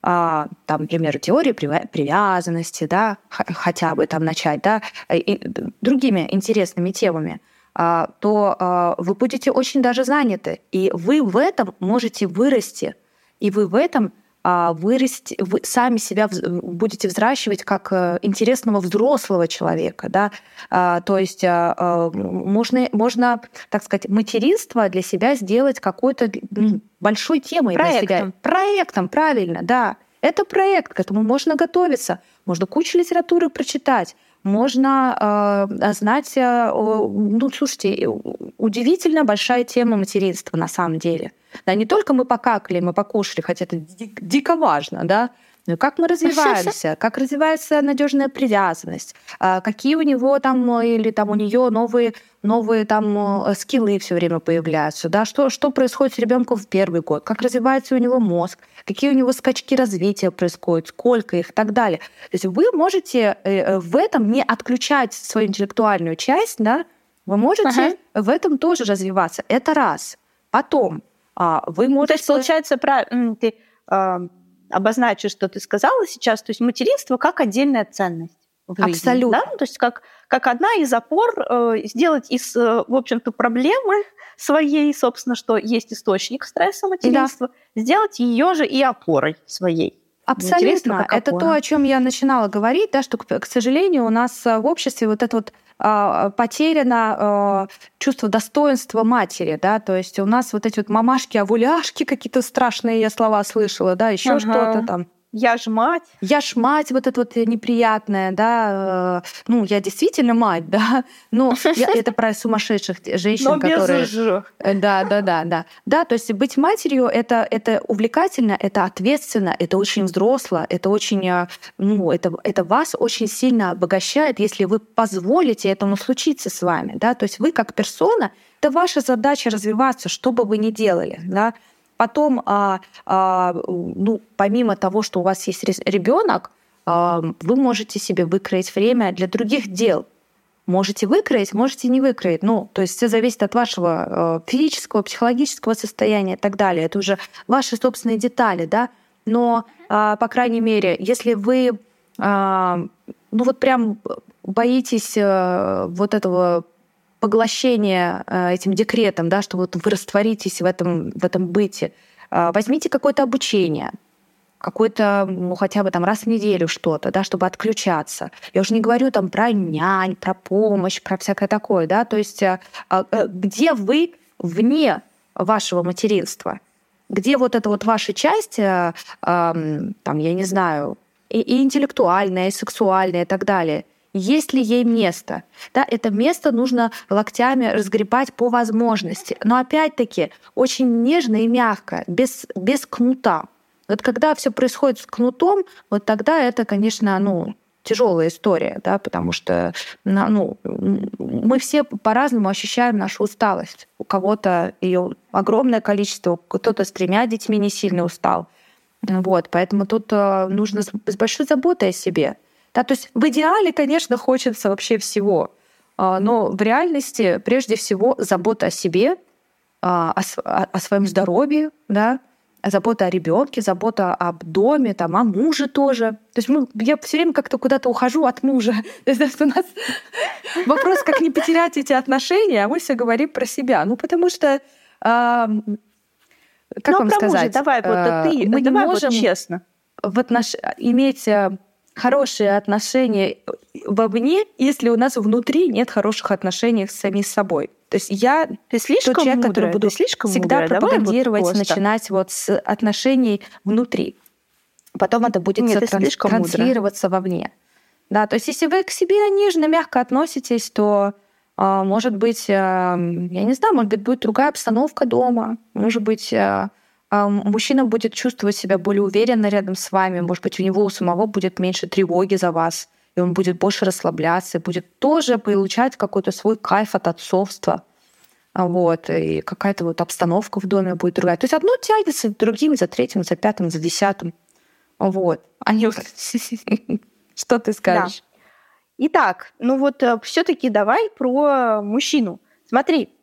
а, там, например, теории привязанности, да, хотя бы там начать, да, и другими интересными темами, а, то а, вы будете очень даже заняты, и вы в этом можете вырасти, и вы в этом вырасти, вы сами себя будете взращивать как э, интересного взрослого человека, да, то есть можно, можно, так сказать, материнство для себя сделать какой-то большой темой проектом. для себя. Проектом, правильно, да. Это проект, к этому можно готовиться, можно кучу литературы прочитать, можно э, знать, э, ну, слушайте, удивительно большая тема материнства на самом деле. Да, не только мы покакали, мы покушали, хотя это дико важно, да, как мы развиваемся, как развивается надежная привязанность, а, какие у него там или там у нее новые новые там э, скиллы все время появляются, да, что, что происходит с ребенком в первый год, как развивается у него мозг, какие у него скачки развития происходят, сколько их? И так далее. То есть вы можете э, э, в этом не отключать свою интеллектуальную часть, да, вы можете ага. в этом тоже развиваться. Это раз. Потом а, вы можете... То есть, получается, ты обозначу, что ты сказала сейчас, то есть материнство как отдельная ценность. В жизни, Абсолютно. Да? То есть как, как одна из опор э, сделать из, э, в общем-то, проблемы своей, собственно, что есть источник стресса материнства, да. сделать ее же и опорой своей. Абсолютно. Это то, о чем я начинала говорить, да, что, к сожалению, у нас в обществе вот это вот потеряно а, чувство достоинства матери, да, то есть у нас вот эти вот мамашки, авуляшки какие-то страшные я слова слышала, да, еще ага. что-то там. Я ж мать. Я ж мать, вот это вот неприятное, да. Э, ну, я действительно мать, да. Но я, это про сумасшедших женщин, Но которые... без ж. Э, да, да, да, да. Да, то есть быть матерью это, это увлекательно, это ответственно, это очень взросло, это очень, э, ну, это, это вас очень сильно обогащает, если вы позволите этому случиться с вами, да. То есть вы как персона, это ваша задача развиваться, что бы вы ни делали, да. Потом, а, а, ну, помимо того, что у вас есть ребенок, а, вы можете себе выкроить время для других дел. Можете выкроить, можете не выкроить. Ну, то есть все зависит от вашего физического, психологического состояния и так далее. Это уже ваши собственные детали, да. Но, по крайней мере, если вы, ну вот прям боитесь вот этого поглощение э, этим декретом, да, что вот вы растворитесь в этом, в этом быте. А, возьмите какое-то обучение, какой-то, ну, хотя бы там раз в неделю что-то, да, чтобы отключаться. Я уже не говорю там про нянь, про помощь, про всякое такое, да, то есть э, а, э, где вы вне вашего материнства, где вот эта вот ваша часть, там, я не знаю, и, и интеллектуальная, и сексуальная, и так далее, есть ли ей место. Да, это место нужно локтями разгребать по возможности. Но опять-таки очень нежно и мягко, без, без кнута. Вот когда все происходит с кнутом, вот тогда это, конечно, ну, тяжелая история, да, потому что ну, мы все по-разному ощущаем нашу усталость. У кого-то ее огромное количество, кто-то с тремя детьми не сильно устал. Вот, поэтому тут э, нужно с большой заботой о себе. Да, то есть в идеале, конечно, хочется вообще всего, а, но в реальности прежде всего забота о себе, а, о, о своем здоровье, да, забота о ребенке, забота об доме, там, о муже тоже. То есть мы, я все время как-то куда-то ухожу от мужа. То есть у нас вопрос, как не потерять эти отношения, а мы все говорим про себя. Ну, потому что как ну, вам сказать? Мужа, давай, вот а, ты, мы давай не можем вот честно. В отнош... иметь хорошие отношения вовне, если у нас внутри нет хороших отношений с самим собой. То есть я ты слишком тот человек, который буду слишком всегда мудрая. пропагандировать, вот начинать вот с отношений внутри. Потом это будет Нет, транс- транслироваться мудрая. вовне. Да, то есть если вы к себе нежно, мягко относитесь, то а, может быть, я не знаю, может быть, будет другая обстановка дома, может быть, а, мужчина будет чувствовать себя более уверенно рядом с вами, может быть, у него у самого будет меньше тревоги за вас, и он будет больше расслабляться, и будет тоже получать какой-то свой кайф от отцовства. Вот, и какая-то вот обстановка в доме будет другая. То есть одно тянется за другим, за третьим, за пятым, за десятым. Вот. Они... Что ты скажешь? Итак, ну вот э, все-таки давай про мужчину. Смотри, а,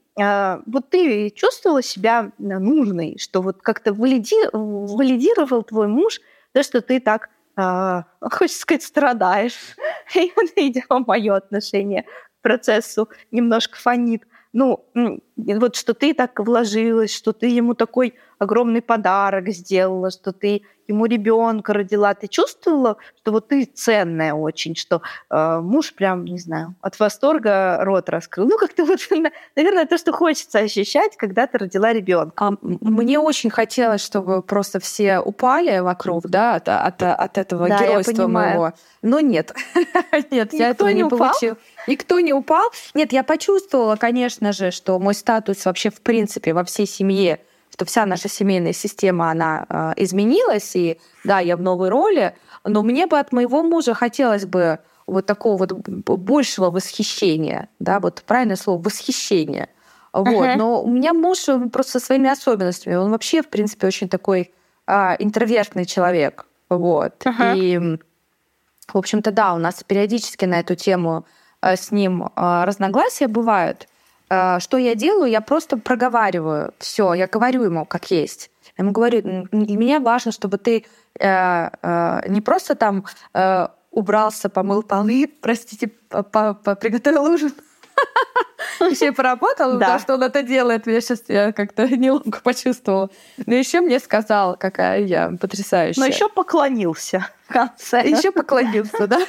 вот ты чувствовала себя нужной, что вот как-то валиди... валидировал твой муж, то, что ты так, э, хочется сказать, страдаешь. И, видимо, мое отношение к процессу немножко фонит. Ну, вот что ты так вложилась, что ты ему такой огромный подарок сделала, что ты ему ребенка родила, ты чувствовала, что вот ты ценная очень, что э, муж прям, не знаю, от восторга рот раскрыл. Ну, как-то вот, наверное, то, что хочется ощущать, когда ты родила ребенка. А, мне очень хотелось, чтобы просто все упали вокруг, да, от, от, от этого да, геройства моего. Но нет, нет, я этого не, не получила. Никто не упал. Нет, я почувствовала, конечно же, что мой статус вообще в принципе во всей семье что вся наша семейная система, она э, изменилась, и да, я в новой роли, но мне бы от моего мужа хотелось бы вот такого вот большего восхищения, да, вот правильное слово, восхищение. Вот. Uh-huh. Но у меня муж он просто со своими особенностями, он вообще, в принципе, очень такой а, интровертный человек. Вот. Uh-huh. И, в общем-то, да, у нас периодически на эту тему с ним а, разногласия бывают. Э, что я делаю? Я просто проговариваю все, я говорю ему как есть. Я ему говорю, для меня важно, чтобы ты э, э, не просто там э, убрался, помыл полы, простите, приготовил ужин, еще поработал, да. потому что он это делает. Я сейчас я как-то неловко почувствовала. Но еще мне сказал, какая я потрясающая. Но еще поклонился в конце. Еще поклонился, да.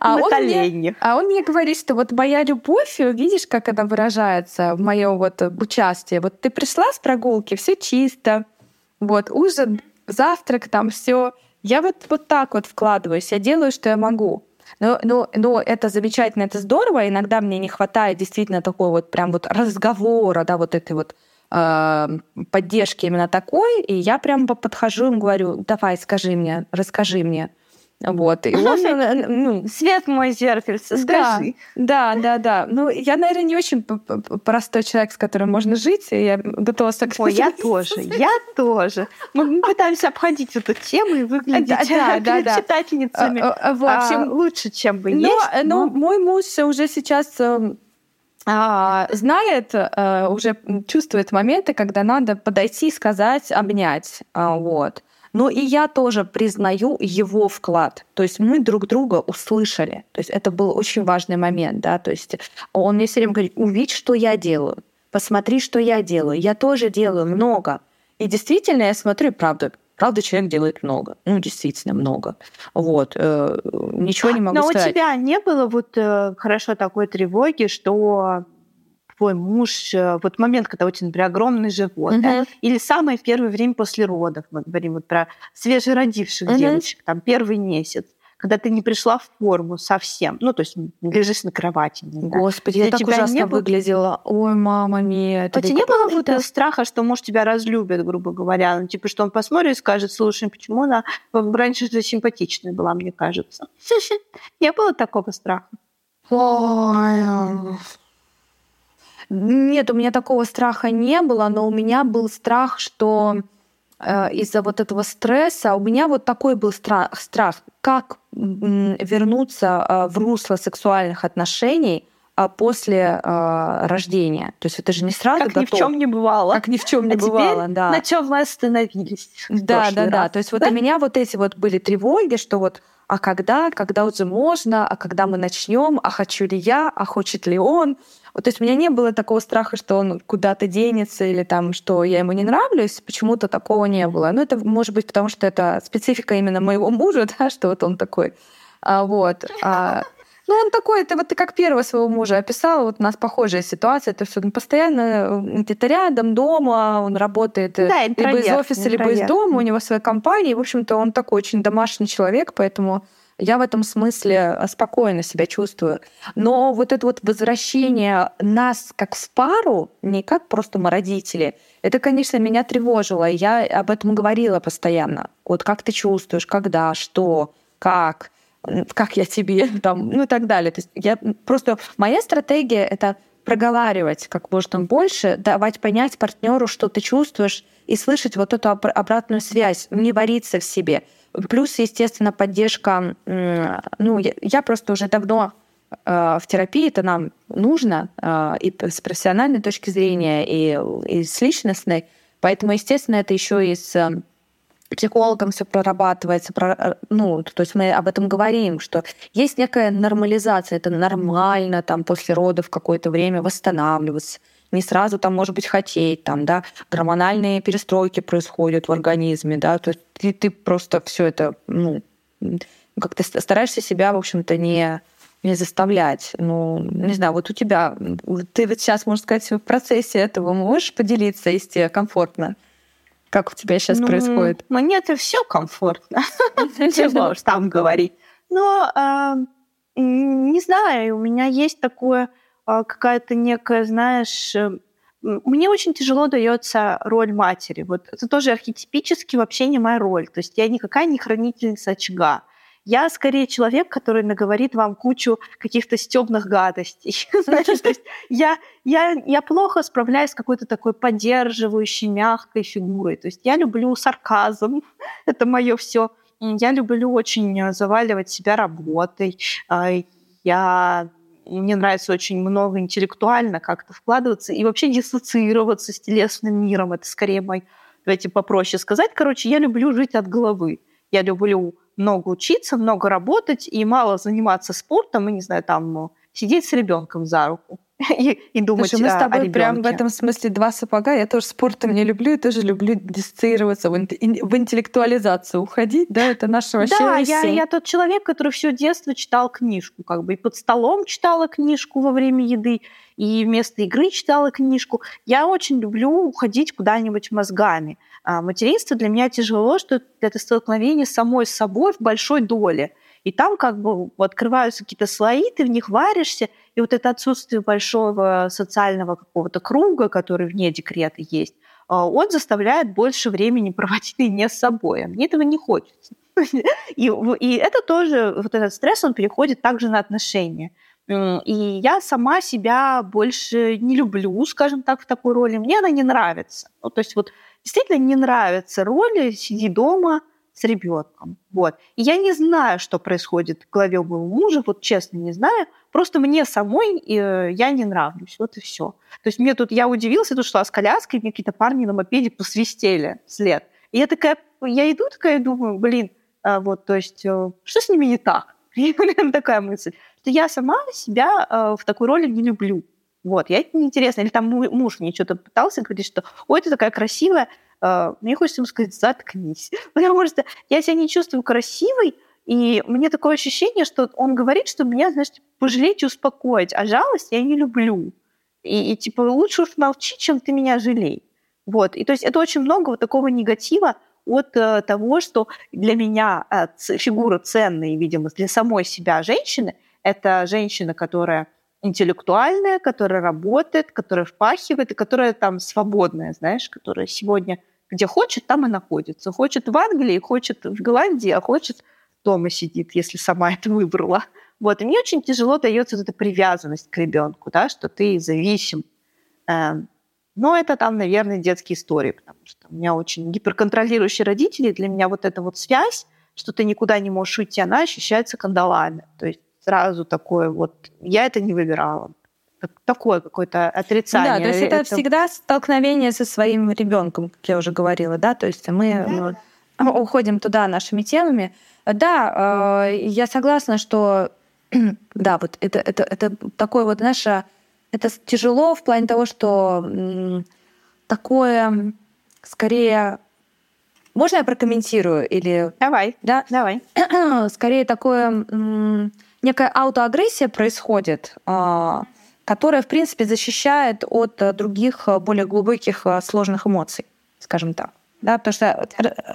А он, мне, а он мне говорит, что вот моя любовь, видишь, как она выражается в моем вот участии. Вот ты пришла с прогулки, все чисто, вот ужин завтрак, там все. Я вот, вот так вот вкладываюсь, я делаю, что я могу. Но, но, но это замечательно, это здорово. Иногда мне не хватает действительно такого вот прям вот разговора, да, вот этой вот э, поддержки именно такой. И я прям подхожу и говорю, давай, скажи мне, расскажи мне. Вот. И он, ну, Свет мой зеркальце, скажи. Да, да, да. Ну, я, наверное, не очень простой человек, с которым можно жить, и я готова согласиться. Ой, я тоже, я тоже. Мы пытаемся обходить эту тему и выглядеть да, да, да, читательницами а, а, в общем, лучше, чем бы есть. Но мой муж уже сейчас эм, а, знает, а, уже чувствует моменты, когда надо подойти, сказать, обнять. А, вот. Но и я тоже признаю его вклад. То есть мы друг друга услышали. То есть это был очень важный момент. Да? То есть он мне все время говорит, увидь, что я делаю. Посмотри, что я делаю. Я тоже делаю много. И действительно, я смотрю, правда, Правда, человек делает много. Ну, действительно, много. Вот. Э, ничего не могу Но сказать. Но у тебя не было вот э, хорошо такой тревоги, что твой муж, э, вот момент, когда у тебя, например, огромный живот, uh-huh. да, или самое первое время после родов, мы говорим вот про свежеродивших uh-huh. девочек, там первый месяц, когда ты не пришла в форму совсем, ну, то есть лежишь на кровати. Господи, я так ужасно не выглядела. Ой, мама мия. У тебя не было вот это... страха, что муж тебя разлюбит, грубо говоря? Ну, типа, что он посмотрит и скажет, слушай, почему она раньше же симпатичная была, мне кажется. Не было такого страха? Ой, нет, у меня такого страха не было, но у меня был страх, что э, из-за вот этого стресса у меня вот такой был страх, страх как вернуться э, в русло сексуальных отношений а после э, рождения. То есть это же не сразу как готов. ни в чем не бывало. Как ни в чем не а бывало, да. На чем вы остановились? Да, да, раз. да. То есть вот у меня вот эти вот были тревоги, что вот а когда, когда уже можно, а когда мы начнем, а хочу ли я, а хочет ли он. Вот, то есть у меня не было такого страха, что он куда-то денется или там, что я ему не нравлюсь, почему-то такого не было. Ну, это может быть потому, что это специфика именно моего мужа, да, что вот он такой. А, вот. А, ну, он такой, это вот ты как первого своего мужа описала, вот у нас похожая ситуация, это все постоянно где-то рядом, дома, он работает э, да, либо из офиса, либо из дома, у него своя компания, и, в общем-то, он такой очень домашний человек, поэтому я в этом смысле э, спокойно себя чувствую. Но вот это вот возвращение нас как в пару, не как просто мы родители, это, конечно, меня тревожило. Я об этом говорила постоянно. Вот как ты чувствуешь, когда, что, как как я тебе, там, ну и так далее. То есть я просто моя стратегия это проговаривать как можно больше, давать понять партнеру, что ты чувствуешь, и слышать вот эту обратную связь, не вариться в себе. Плюс, естественно, поддержка. Ну, я просто уже давно э, в терапии это нам нужно э, и с профессиональной точки зрения, и, и с личностной. Поэтому, естественно, это еще и с психологом все прорабатывается, про, ну, то есть мы об этом говорим, что есть некая нормализация, это нормально там после родов какое-то время восстанавливаться, не сразу там, может быть, хотеть, там, да, гормональные перестройки происходят в организме, да, то есть ты, ты просто все это, ну, как-то стараешься себя, в общем-то, не не заставлять. Ну, не знаю, вот у тебя, ты вот сейчас, можно сказать, в процессе этого можешь поделиться, если тебе комфортно? Как у тебя сейчас ну, происходит? Мне это все комфортно. Чего уж там говорить. Но а, не знаю, у меня есть такое какая-то некая, знаешь, э, мне очень тяжело дается роль матери. Вот это тоже архетипически вообще не моя роль. То есть я никакая не хранительница очага. Я скорее человек, который наговорит вам кучу каких-то стебных гадостей. Я, я, я плохо справляюсь с какой-то такой поддерживающей, мягкой фигурой. То есть я люблю сарказм, это мое все. Я люблю очень заваливать себя работой. А, я мне нравится очень много интеллектуально как-то вкладываться и вообще диссоциироваться с телесным миром. Это скорее мой, давайте попроще сказать. Короче, я люблю жить от головы. Я люблю много учиться, много работать и мало заниматься спортом и, не знаю, там, сидеть с ребенком за руку. И, и думать Слушай, мы с тобой о прям в этом смысле два сапога. Я тоже спортом не люблю, я тоже люблю диссоциироваться, в, в интеллектуализацию уходить, да, это наше вообще Да, я, я тот человек, который все детство читал книжку, как бы и под столом читала книжку во время еды, и вместо игры читала книжку. Я очень люблю уходить куда-нибудь мозгами. А материнство для меня тяжело, что это столкновение самой с собой в большой доле – и там как бы открываются какие-то слои, ты в них варишься, и вот это отсутствие большого социального какого-то круга, который вне декрета есть, а, он заставляет больше времени проводить не с собой. А мне этого не хочется. И, и это тоже, вот этот стресс, он переходит также на отношения. И я сама себя больше не люблю, скажем так, в такой роли. Мне она не нравится. Ну, то есть вот действительно не нравится роль «сиди дома», с ребенком. Вот. И я не знаю, что происходит в голове у моего мужа, вот честно не знаю. Просто мне самой э, я не нравлюсь. Вот и все. То есть мне тут, я удивилась, я тут шла с коляской, мне какие-то парни на мопеде посвистели след. И я такая, я иду такая, думаю, блин, а вот, то есть, э, что с ними не так? И такая мысль, что я сама себя э, в такой роли не люблю. Вот, я это неинтересно. Или там муж мне что-то пытался говорить, что ой, ты такая красивая, мне хочется ему сказать, заткнись. Потому что я себя не чувствую красивой, и мне такое ощущение, что он говорит, что меня, знаешь, типа, пожалеть и успокоить, а жалость я не люблю. И, и типа лучше уж молчи, чем ты меня жалей. Вот. И то есть это очень много вот такого негатива от э, того, что для меня э, фигура ценная, видимо, для самой себя женщины, это женщина, которая интеллектуальная, которая работает, которая впахивает и которая там свободная, знаешь, которая сегодня где хочет, там и находится. Хочет в Англии, хочет в Голландии, а хочет дома сидит, если сама это выбрала. Вот. И мне очень тяжело дается вот эта привязанность к ребенку, да, что ты зависим. Эм, но это там, наверное, детские истории, потому что у меня очень гиперконтролирующие родители, для меня вот эта вот связь, что ты никуда не можешь уйти, она ощущается кандалами. То есть сразу такое вот, я это не выбирала такое какое-то отрицание. Да, то есть это, это всегда столкновение со своим ребенком, как я уже говорила, да, то есть мы да. уходим туда нашими темами. Да, э, я согласна, что да, вот это, это, это такое вот наше, это тяжело в плане того, что такое скорее можно я прокомментирую или давай да давай скорее такое некая аутоагрессия происходит а, которая, в принципе, защищает от э, других э, более глубоких э, сложных эмоций, скажем так. Да, потому что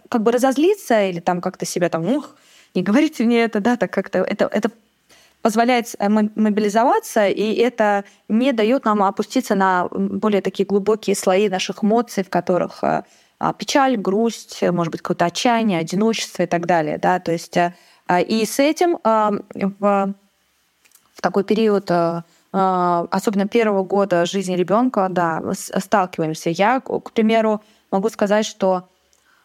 как бы разозлиться или там как-то себя там, ух, не говорите мне это, да, так как-то это, это позволяет мобилизоваться, и это не дает нам опуститься на более такие глубокие слои наших эмоций, в которых а, печаль, грусть, может быть, какое-то отчаяние, одиночество и так далее. Да? То есть, и с этим в, в такой период особенно первого года жизни ребенка, да, сталкиваемся. Я, к примеру, могу сказать, что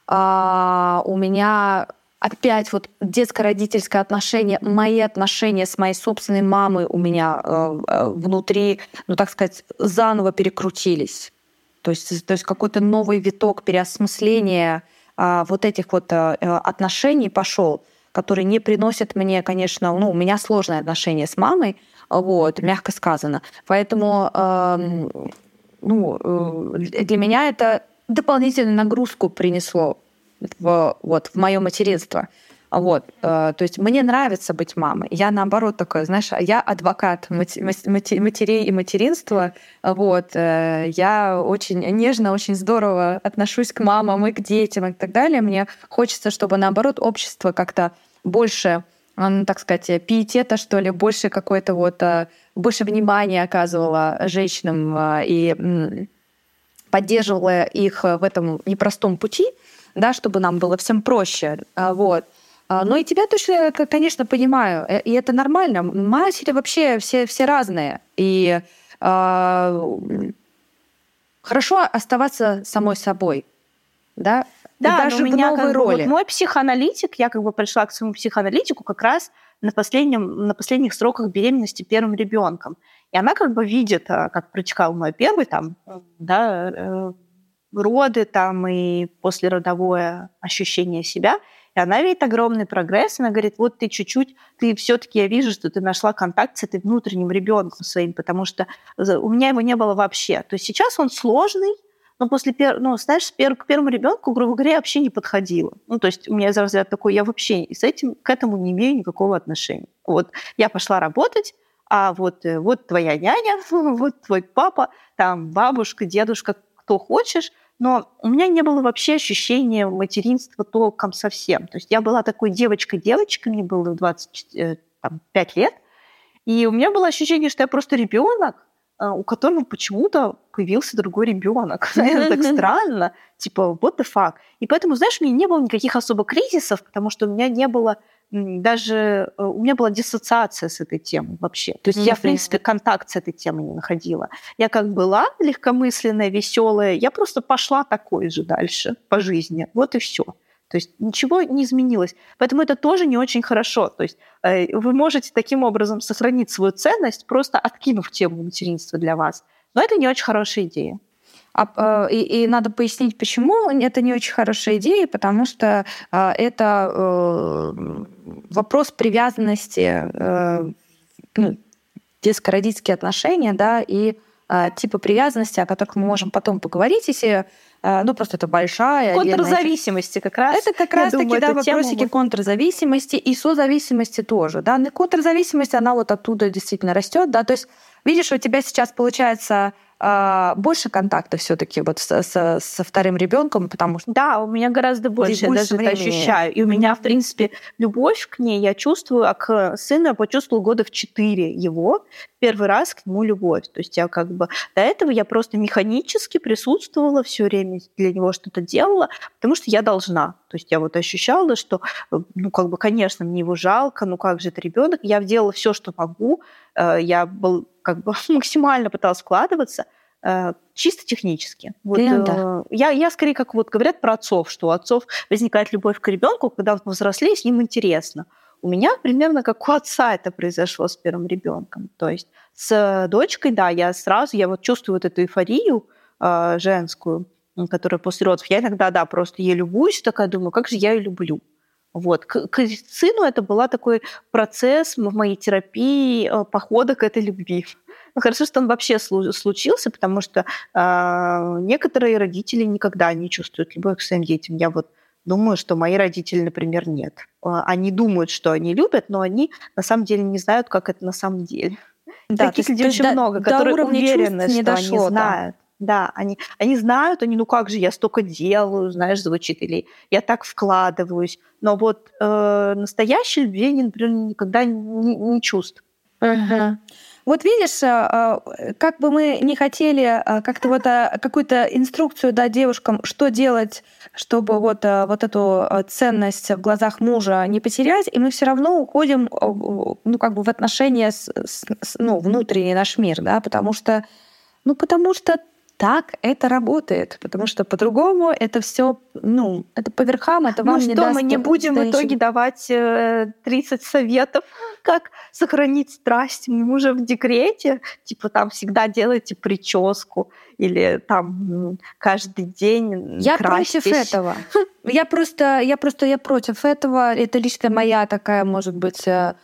а, у меня опять вот детско-родительское отношение, мои отношения с моей собственной мамой у меня э, э, внутри, ну так сказать, заново перекрутились. То есть, то есть какой-то новый виток переосмысления э, вот этих вот э, отношений пошел, который не приносит мне, конечно, ну, у меня сложное отношение с мамой, вот, мягко сказано. Поэтому э, ну, э, для меня это дополнительную нагрузку принесло в, вот, в мое материнство. Вот, э, то есть мне нравится быть мамой. Я наоборот такой, знаешь, я адвокат матерей и материнства. Вот, э, я очень нежно, очень здорово отношусь к мамам и к детям и так далее. Мне хочется, чтобы наоборот общество как-то больше так сказать, пиетета, что ли, больше какой-то вот, э, больше внимания оказывала женщинам э, и поддерживала их в этом непростом пути, да, чтобы нам было всем проще. А, вот. А, ну и тебя точно, конечно, понимаю, э, и это нормально. Матери вообще все, все разные. И э, хорошо оставаться самой собой. Да? Да, даже у меня в новой как роли. вот мой психоаналитик, я как бы пришла к своему психоаналитику как раз на, последнем, на последних сроках беременности первым ребенком. И она как бы видит, а, как протекал мой первый там, да, э, роды там и послеродовое ощущение себя. И она видит огромный прогресс, она говорит, вот ты чуть-чуть, ты все-таки, я вижу, что ты нашла контакт с этой внутренним ребенком своим, потому что у меня его не было вообще. То есть сейчас он сложный, но после первого, ну, знаешь, пер, к первому ребенку, грубо говоря, я вообще не подходила. Ну, то есть у меня за взгляд такой, я вообще с этим, к этому не имею никакого отношения. Вот я пошла работать, а вот, э, вот твоя няня, вот твой папа, там бабушка, дедушка, кто хочешь, но у меня не было вообще ощущения материнства толком совсем. То есть я была такой девочкой-девочкой, мне было 25 э, лет, и у меня было ощущение, что я просто ребенок, у которого почему-то появился другой ребенок. Это так странно. Типа, what the fuck? И поэтому, знаешь, у меня не было никаких особо кризисов, потому что у меня не было даже... Э, у меня была диссоциация с этой темой вообще. То есть я, в принципе, контакт с этой темой не находила. Я как была легкомысленная, веселая, я просто пошла такой же дальше по жизни. Вот и все. То есть ничего не изменилось. Поэтому это тоже не очень хорошо. То есть э, вы можете таким образом сохранить свою ценность, просто откинув тему материнства для вас. Но это не очень хорошая идея. А, э, и, и надо пояснить, почему это не очень хорошая идея, потому что э, это вопрос привязанности, ну, детско-родительские отношения, да, и типа привязанности, о которых мы можем потом поговорить, если а, ну, просто это большая... Контрзависимости как раз. Это как раз-таки, да, вопросики мы... контрзависимости и созависимости тоже, да. Контрзависимость, она вот оттуда действительно растет, да, то есть видишь, у тебя сейчас получается а, больше контакта все-таки вот со, со, со вторым ребенком, потому что да, у меня гораздо больше, больше я даже времени. это ощущаю, и у меня в принципе любовь к ней я чувствую, а к сыну я почувствовала года в четыре его. Первый раз к нему любовь, то есть я как бы до этого я просто механически присутствовала все время для него что-то делала, потому что я должна, то есть я вот ощущала, что ну как бы конечно мне его жалко, ну как же это ребенок, я делала все, что могу, э, я был как бы максимально пыталась вкладываться, э, чисто технически. Вот, да. э, я, я скорее, как вот говорят про отцов, что у отцов возникает любовь к ребенку, когда он повзрослее, с ним интересно. У меня примерно как у отца это произошло с первым ребенком. То есть с дочкой, да, я сразу, я вот чувствую вот эту эйфорию э, женскую, которая после родов. Я иногда, да, просто ей любуюсь, такая думаю, как же я ее люблю. Вот. К, к сыну это был такой процесс в моей терапии э, похода к этой любви. Ну, хорошо, что он вообще случился, потому что э, некоторые родители никогда не чувствуют любовь к своим детям. Я вот думаю, что мои родители, например, нет. А, они думают, что они любят, но они на самом деле не знают, как это на самом деле. Да, Таких людей очень до, много, которые уверены, что дошло, они знают. Да. Да, они, они знают, они, ну как же, я столько делаю, знаешь, звучит, или я так вкладываюсь. Но вот э, настоящей любви они, например, никогда не, не чувствуют. Uh-huh. Вот видишь, э, э, как бы мы не хотели э, как-то вот какую-то инструкцию дать девушкам, что делать, чтобы вот, вот эту ценность в глазах мужа не потерять, и мы все равно уходим ну, как бы в отношения с, с ну, внутренний наш мир, да, потому что ну, потому что так это работает, потому что по-другому это все, ну, это по верхам, это вам ну, не что, даст... мы не будем в итоге давать 30 э, советов, как сохранить страсть. Мы уже в декрете, типа там всегда делайте прическу или там каждый день Я красьтесь. против этого. Я просто, я просто, я против этого. Это лично моя такая, может быть, э,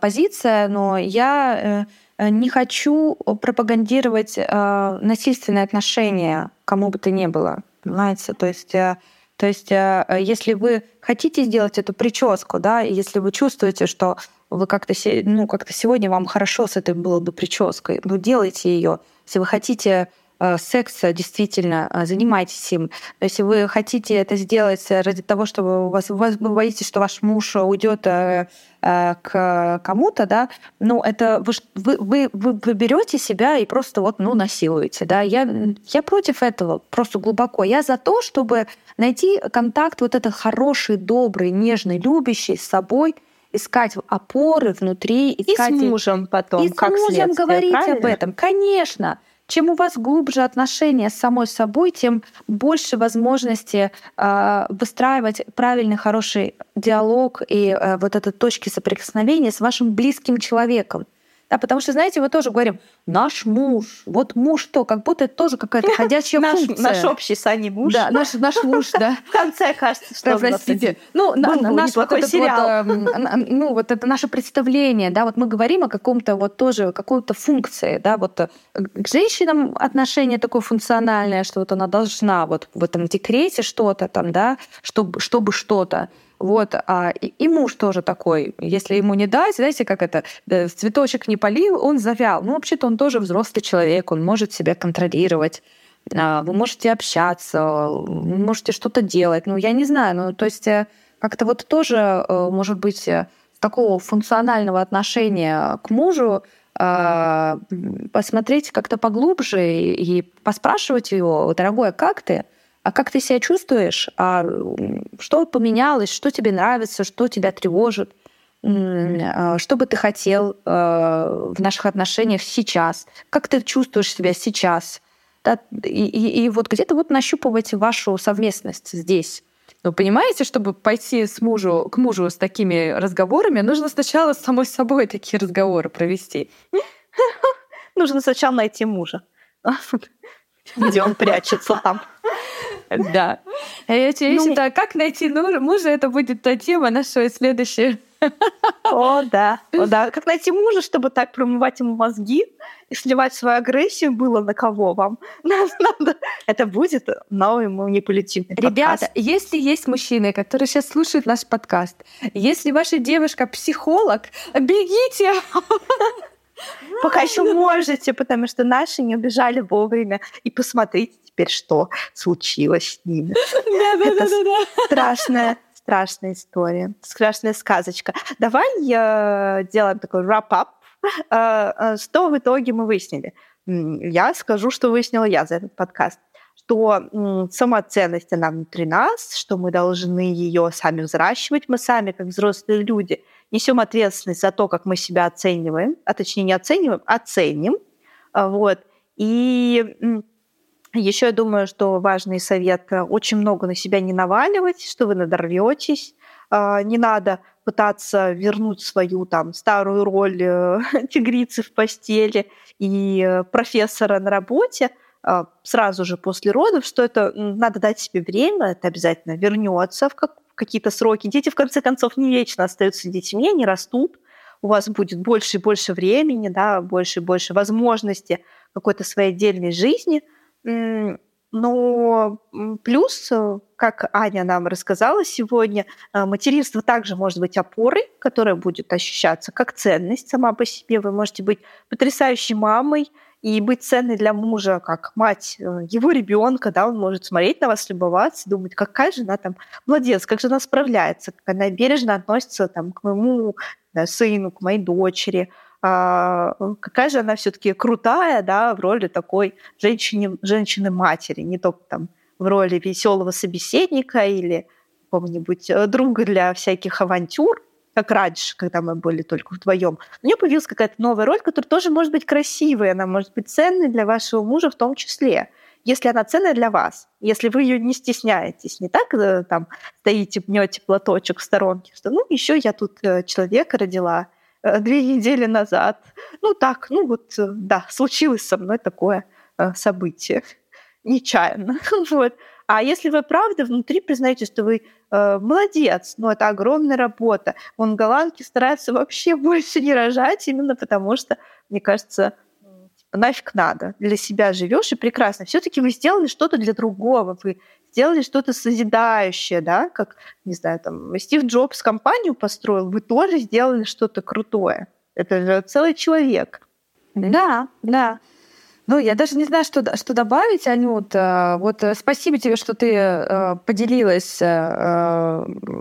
позиция, но я э, Э, не хочу пропагандировать э, насильственные отношения кому бы то ни было. Понимаете? То есть, э, то есть если вы хотите сделать эту прическу, да, если вы чувствуете, что вы как-то ну, как сегодня вам хорошо с этой было бы прической, ну, делайте ее. Если вы хотите Э, секса действительно э, занимайтесь им. Если вы хотите это сделать ради того, чтобы у вас, у вас вы боитесь, что ваш муж уйдет э, к кому-то, да, ну это вы, вы, вы, вы берете себя и просто вот ну насилуете, да. Я, я против этого просто глубоко. Я за то, чтобы найти контакт вот этот хороший, добрый, нежный, любящий с собой, искать опоры внутри, искать и с мужем потом, и как с мужем говорить правильно? об этом, конечно. Чем у вас глубже отношения с самой собой, тем больше возможности э, выстраивать правильный, хороший диалог и э, вот этой точки соприкосновения с вашим близким человеком. Да, потому что, знаете, мы тоже говорим, наш муж, вот муж то, как будто это тоже какая-то ходячая наш, функция. Наш общий с Аней муж. Да, наш, наш муж, да. В конце кажется, что Простите. Ну, на, наш вот этот сериал. Вот, ну, вот это наше представление, да, вот мы говорим о каком-то вот тоже, какой-то функции, да, вот э, к женщинам отношение такое функциональное, что вот она должна вот в этом декрете что-то там, да, чтобы, чтобы что-то. Вот, а и, муж тоже такой. Если ему не дать, знаете, как это, цветочек не полил, он завял. Ну, вообще-то он тоже взрослый человек, он может себя контролировать. А, вы можете общаться, можете что-то делать. Ну, я не знаю, ну, то есть э, как-то вот тоже, э, может быть, э, такого функционального отношения к мужу а, посмотреть как-то поглубже и поспрашивать его, дорогой, а как ты? А как ты себя чувствуешь, а что поменялось, что тебе нравится, что тебя тревожит, а, что бы ты хотел а, в наших отношениях сейчас, как ты чувствуешь себя сейчас. Да? И, и, и вот где-то вот нащупывать вашу совместность здесь. Вы понимаете, чтобы пойти с мужу, к мужу с такими разговорами, нужно сначала с самой собой такие разговоры провести. Нужно сначала найти мужа. Где он прячется там. Да. Если ну, да, как найти мужа, это будет та тема нашего следующего. О, да. О, да. Как найти мужа, чтобы так промывать ему мозги и сливать свою агрессию было на кого вам? Надо. Это будет новый манипулятивный Ребята, если есть мужчины, которые сейчас слушают наш подкаст, если ваша девушка психолог, бегите! Пока еще можете, потому что наши не убежали вовремя. И посмотрите теперь, что случилось с ними. Это страшная страшная история, страшная сказочка. Давай я делаем такой wrap-up. А, а, что в итоге мы выяснили? Я скажу, что выяснила я за этот подкаст что самоценность, она внутри нас, что мы должны ее сами взращивать. Мы сами, как взрослые люди, несем ответственность за то, как мы себя оцениваем, а точнее не оцениваем, оценим. А, вот. И еще я думаю, что важный совет – очень много на себя не наваливать, что вы надорветесь, а, не надо пытаться вернуть свою там старую роль э, тигрицы в постели и э, профессора на работе – а, сразу же после родов, что это надо дать себе время, это обязательно вернется в какие-то сроки. Дети, в конце концов, не вечно остаются детьми, они растут, у вас будет больше и больше времени, да, больше и больше возможности какой-то своей отдельной жизни. Но плюс, как Аня нам рассказала сегодня, а, материнство также может быть опорой, которая будет ощущаться как ценность сама по себе. Вы можете быть потрясающей мамой, и быть ценной для мужа, как мать э, его ребенка, да, он может смотреть на вас, любоваться, думать, какая жена там молодец, как же она справляется, как она бережно относится там, к моему да, сыну, к моей дочери, какая же она все-таки крутая, да, в роли такой женщины, женщины-матери, не только там в роли веселого собеседника или какого-нибудь э, друга для всяких авантюр, как раньше, когда мы были только вдвоем. У нее появилась какая-то новая роль, которая тоже может быть красивой, она может быть ценной для вашего мужа в том числе если она ценная для вас, если вы ее не стесняетесь, не так э, там стоите, мнете платочек в сторонке, что ну еще я тут э, человека родила две недели назад, ну так, ну вот да, случилось со мной такое событие нечаянно, вот. А если вы правда внутри признаете, что вы э, молодец, но ну, это огромная работа, он голландки старается вообще больше не рожать, именно потому что, мне кажется, типа, нафиг надо. Для себя живешь и прекрасно. Все-таки вы сделали что-то для другого, вы сделали что-то созидающее, да, как, не знаю, там, Стив Джобс компанию построил, вы тоже сделали что-то крутое. Это же целый человек. Да, да. Ну, я даже не знаю, что, что добавить, Анют. Э, вот э, спасибо тебе, что ты э, поделилась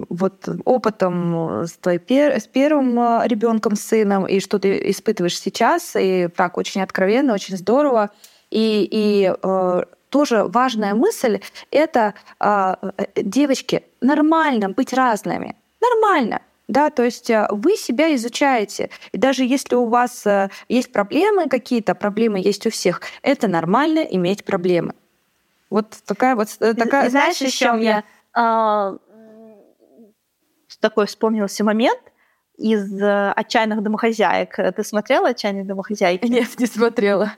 вот опытом с, твоей пер, с первым ребенком, сыном, и что ты испытываешь сейчас. И так очень откровенно, очень здорово. И, и тоже важная мысль — это, девочки, нормально быть разными. Нормально да, то есть э, вы себя изучаете. И даже если у вас э, есть проблемы какие-то, проблемы есть у всех, это нормально иметь проблемы. Вот такая вот э, такая. Знаешь, еще мне а, такой вспомнился момент. из э, «Отчаянных домохозяек». Ты смотрела «Отчаянные домохозяйки»? Нет, не смотрела.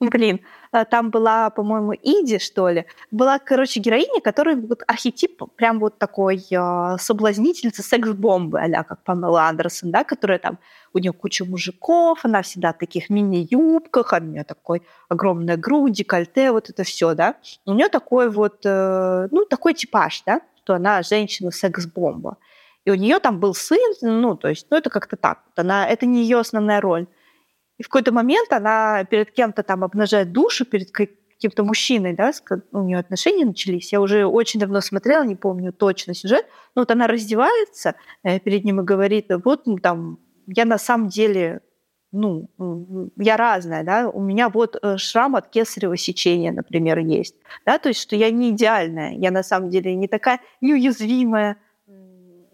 Блин, э, там была, по-моему, Иди, что ли. Была, короче, героиня, которая вот архетип прям вот такой э, соблазнительница секс-бомбы, а как Памела Андерсон, да, которая там, у нее куча мужиков, она всегда в таких мини-юбках, а у нее такой огромная грудь, декольте, вот это все, да. У нее такой вот, э, ну, такой типаж, да, что она женщина секс-бомба. И у нее там был сын, ну, то есть, ну, это как-то так. Она, это не ее основная роль. И в какой-то момент она перед кем-то там обнажает душу, перед каким-то мужчиной, да, у нее отношения начались. Я уже очень давно смотрела, не помню точно сюжет. Но вот она раздевается э, перед ним и говорит, вот ну, там, я на самом деле, ну, я разная, да, у меня вот э, шрам от кесарево сечения, например, есть, да, то есть, что я не идеальная, я на самом деле не такая неуязвимая,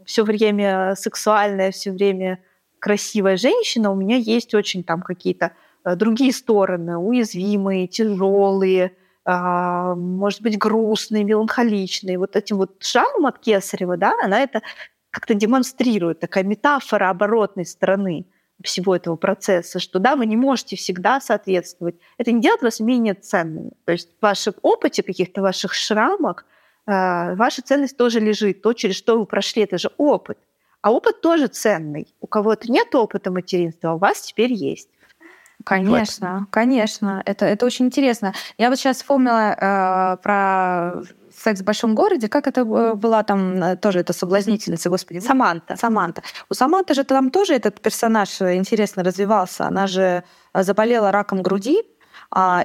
все время сексуальная, все время красивая женщина, у меня есть очень там какие-то э, другие стороны, уязвимые, тяжелые, а, может быть, грустные, меланхоличные. Вот этим вот шрамом от Кесарева, да, она это как-то демонстрирует, такая метафора оборотной стороны всего этого процесса, что да, вы не можете всегда соответствовать. Это не делает вас менее ценными. То есть в вашем опыте, каких-то ваших шрамах, э, ваша ценность тоже лежит. То, через что вы прошли, это же опыт. А опыт тоже ценный. У кого-то нет опыта материнства, а у вас теперь есть. Конечно, вот. конечно. Это, это очень интересно. Я вот сейчас вспомнила э, про секс в большом городе. Как это э, была там э, тоже эта соблазнительница, господи? Саманта. Саманта. У Саманты же там тоже этот персонаж интересно развивался. Она же заболела раком груди,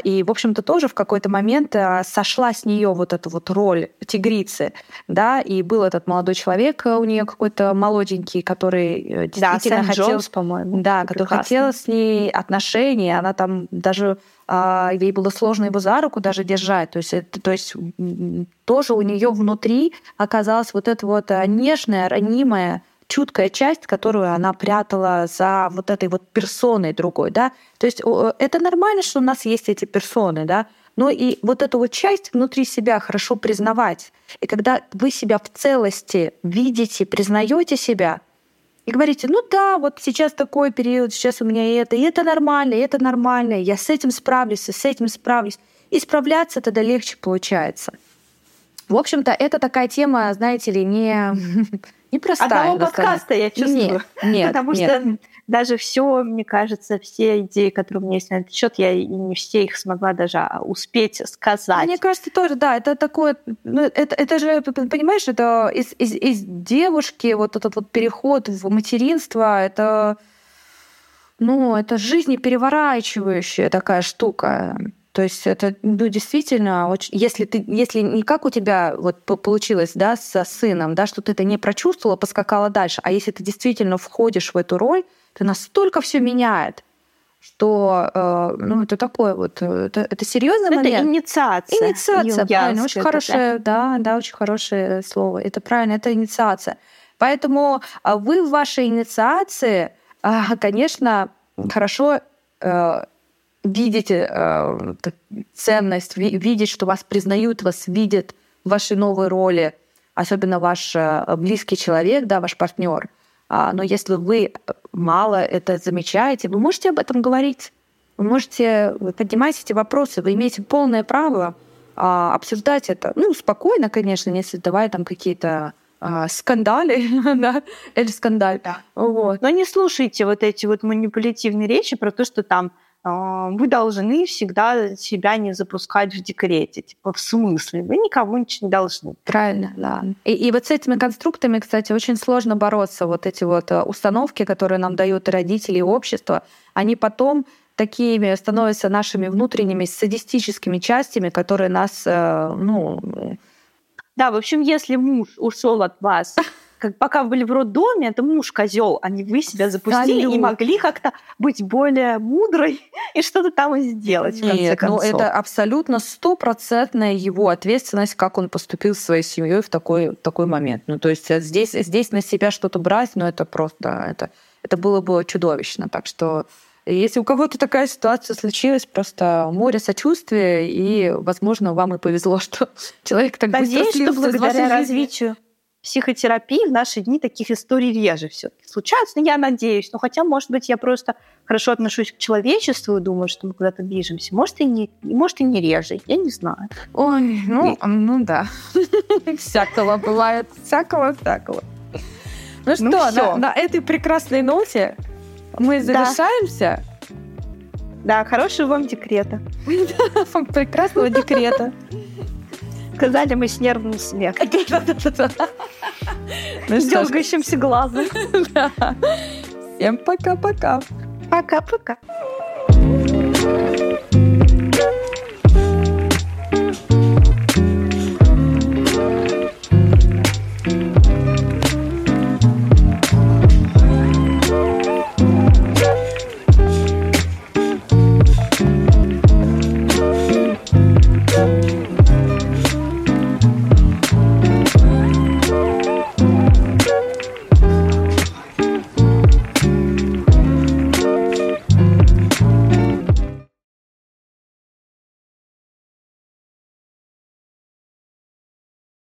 и, в общем-то, тоже в какой-то момент а, сошла с нее вот эта вот роль тигрицы, да, и был этот молодой человек у нее какой-то молоденький, который э, действительно да, хотел, Джонс, по-моему, да, который хотел с ней отношения, она там даже а, ей было сложно его за руку даже держать, то есть, это, то есть тоже у нее внутри оказалась вот эта вот нежная, ранимая чуткая часть, которую она прятала за вот этой вот персоной другой, да. То есть это нормально, что у нас есть эти персоны, да, но и вот эту вот часть внутри себя хорошо признавать. И когда вы себя в целости видите, признаете себя, и говорите, ну да, вот сейчас такой период, сейчас у меня и это, и это нормально, и это нормально, я с этим справлюсь, и с этим справлюсь. И справляться тогда легче получается. В общем-то, это такая тема, знаете ли, не непростая. Одного подкаста я чувствую. Нет, нет Потому нет. что даже все, мне кажется, все идеи, которые у меня есть на этот счет, я не все их смогла даже а, успеть сказать. Мне кажется, тоже, да, это такое, ну, это, это же, понимаешь, это из, из, из девушки вот этот вот переход в материнство, это, ну, это жизнепереворачивающая такая штука. То есть это ну, действительно, очень, если ты, если не как у тебя вот получилось, да, со сыном, да, что ты это не прочувствовала, поскакала дальше, а если ты действительно входишь в эту роль, ты настолько все меняет, что э, ну это такое вот это, это серьезный это момент. инициация. Инициация, правильно, очень хорошее, да, да, очень хорошее слово. Это правильно, это инициация. Поэтому а, вы в вашей инициации, а, конечно, хорошо э, видите э, ценность, видеть, что вас признают, вас видят в вашей новой роли, особенно ваш э, близкий человек, да, ваш партнер. А, но если вы мало это замечаете, вы можете об этом говорить. Вы можете поднимать эти вопросы, вы имеете полное право а, обсуждать это. Ну, спокойно, конечно, не создавая там какие-то а, скандали, да, или скандаль. Да. Вот. Но не слушайте вот эти вот манипулятивные речи про то, что там вы должны всегда себя не запускать в декрете. Типа, в смысле? Вы никому ничего не должны. Правильно, да. И, и вот с этими конструктами, кстати, очень сложно бороться. Вот эти вот э, установки, которые нам дают родители и общество, они потом такими становятся нашими внутренними садистическими частями, которые нас, э, ну... Да, в общем, если муж ушел от вас как пока вы были в роддоме, это муж козел, а не вы себя запустили Салют. и могли как-то быть более мудрой и что-то там сделать. Нет, в конце концов. ну это абсолютно стопроцентная его ответственность, как он поступил с своей семьей в такой, такой момент. Ну то есть здесь, здесь на себя что-то брать, ну это просто, это, это было бы чудовищно. Так что если у кого-то такая ситуация случилась, просто море сочувствия, и, возможно, вам и повезло, что человек так Надеюсь, быстро что благодаря развитию психотерапии в наши дни таких историй реже все-таки случаются, но я надеюсь. Но хотя, может быть, я просто хорошо отношусь к человечеству и думаю, что мы куда-то движемся. Может, и не, может, и не реже, я не знаю. Ой, ну, и... ну да. Всякого бывает. Всякого, всякого. Ну, ну что, на, на этой прекрасной ноте мы завершаемся. Да, хорошего вам декрета. Прекрасного декрета. Сказали мы с нервным смехом. Ну, с дергающимся глазом. Всем пока-пока. Пока-пока.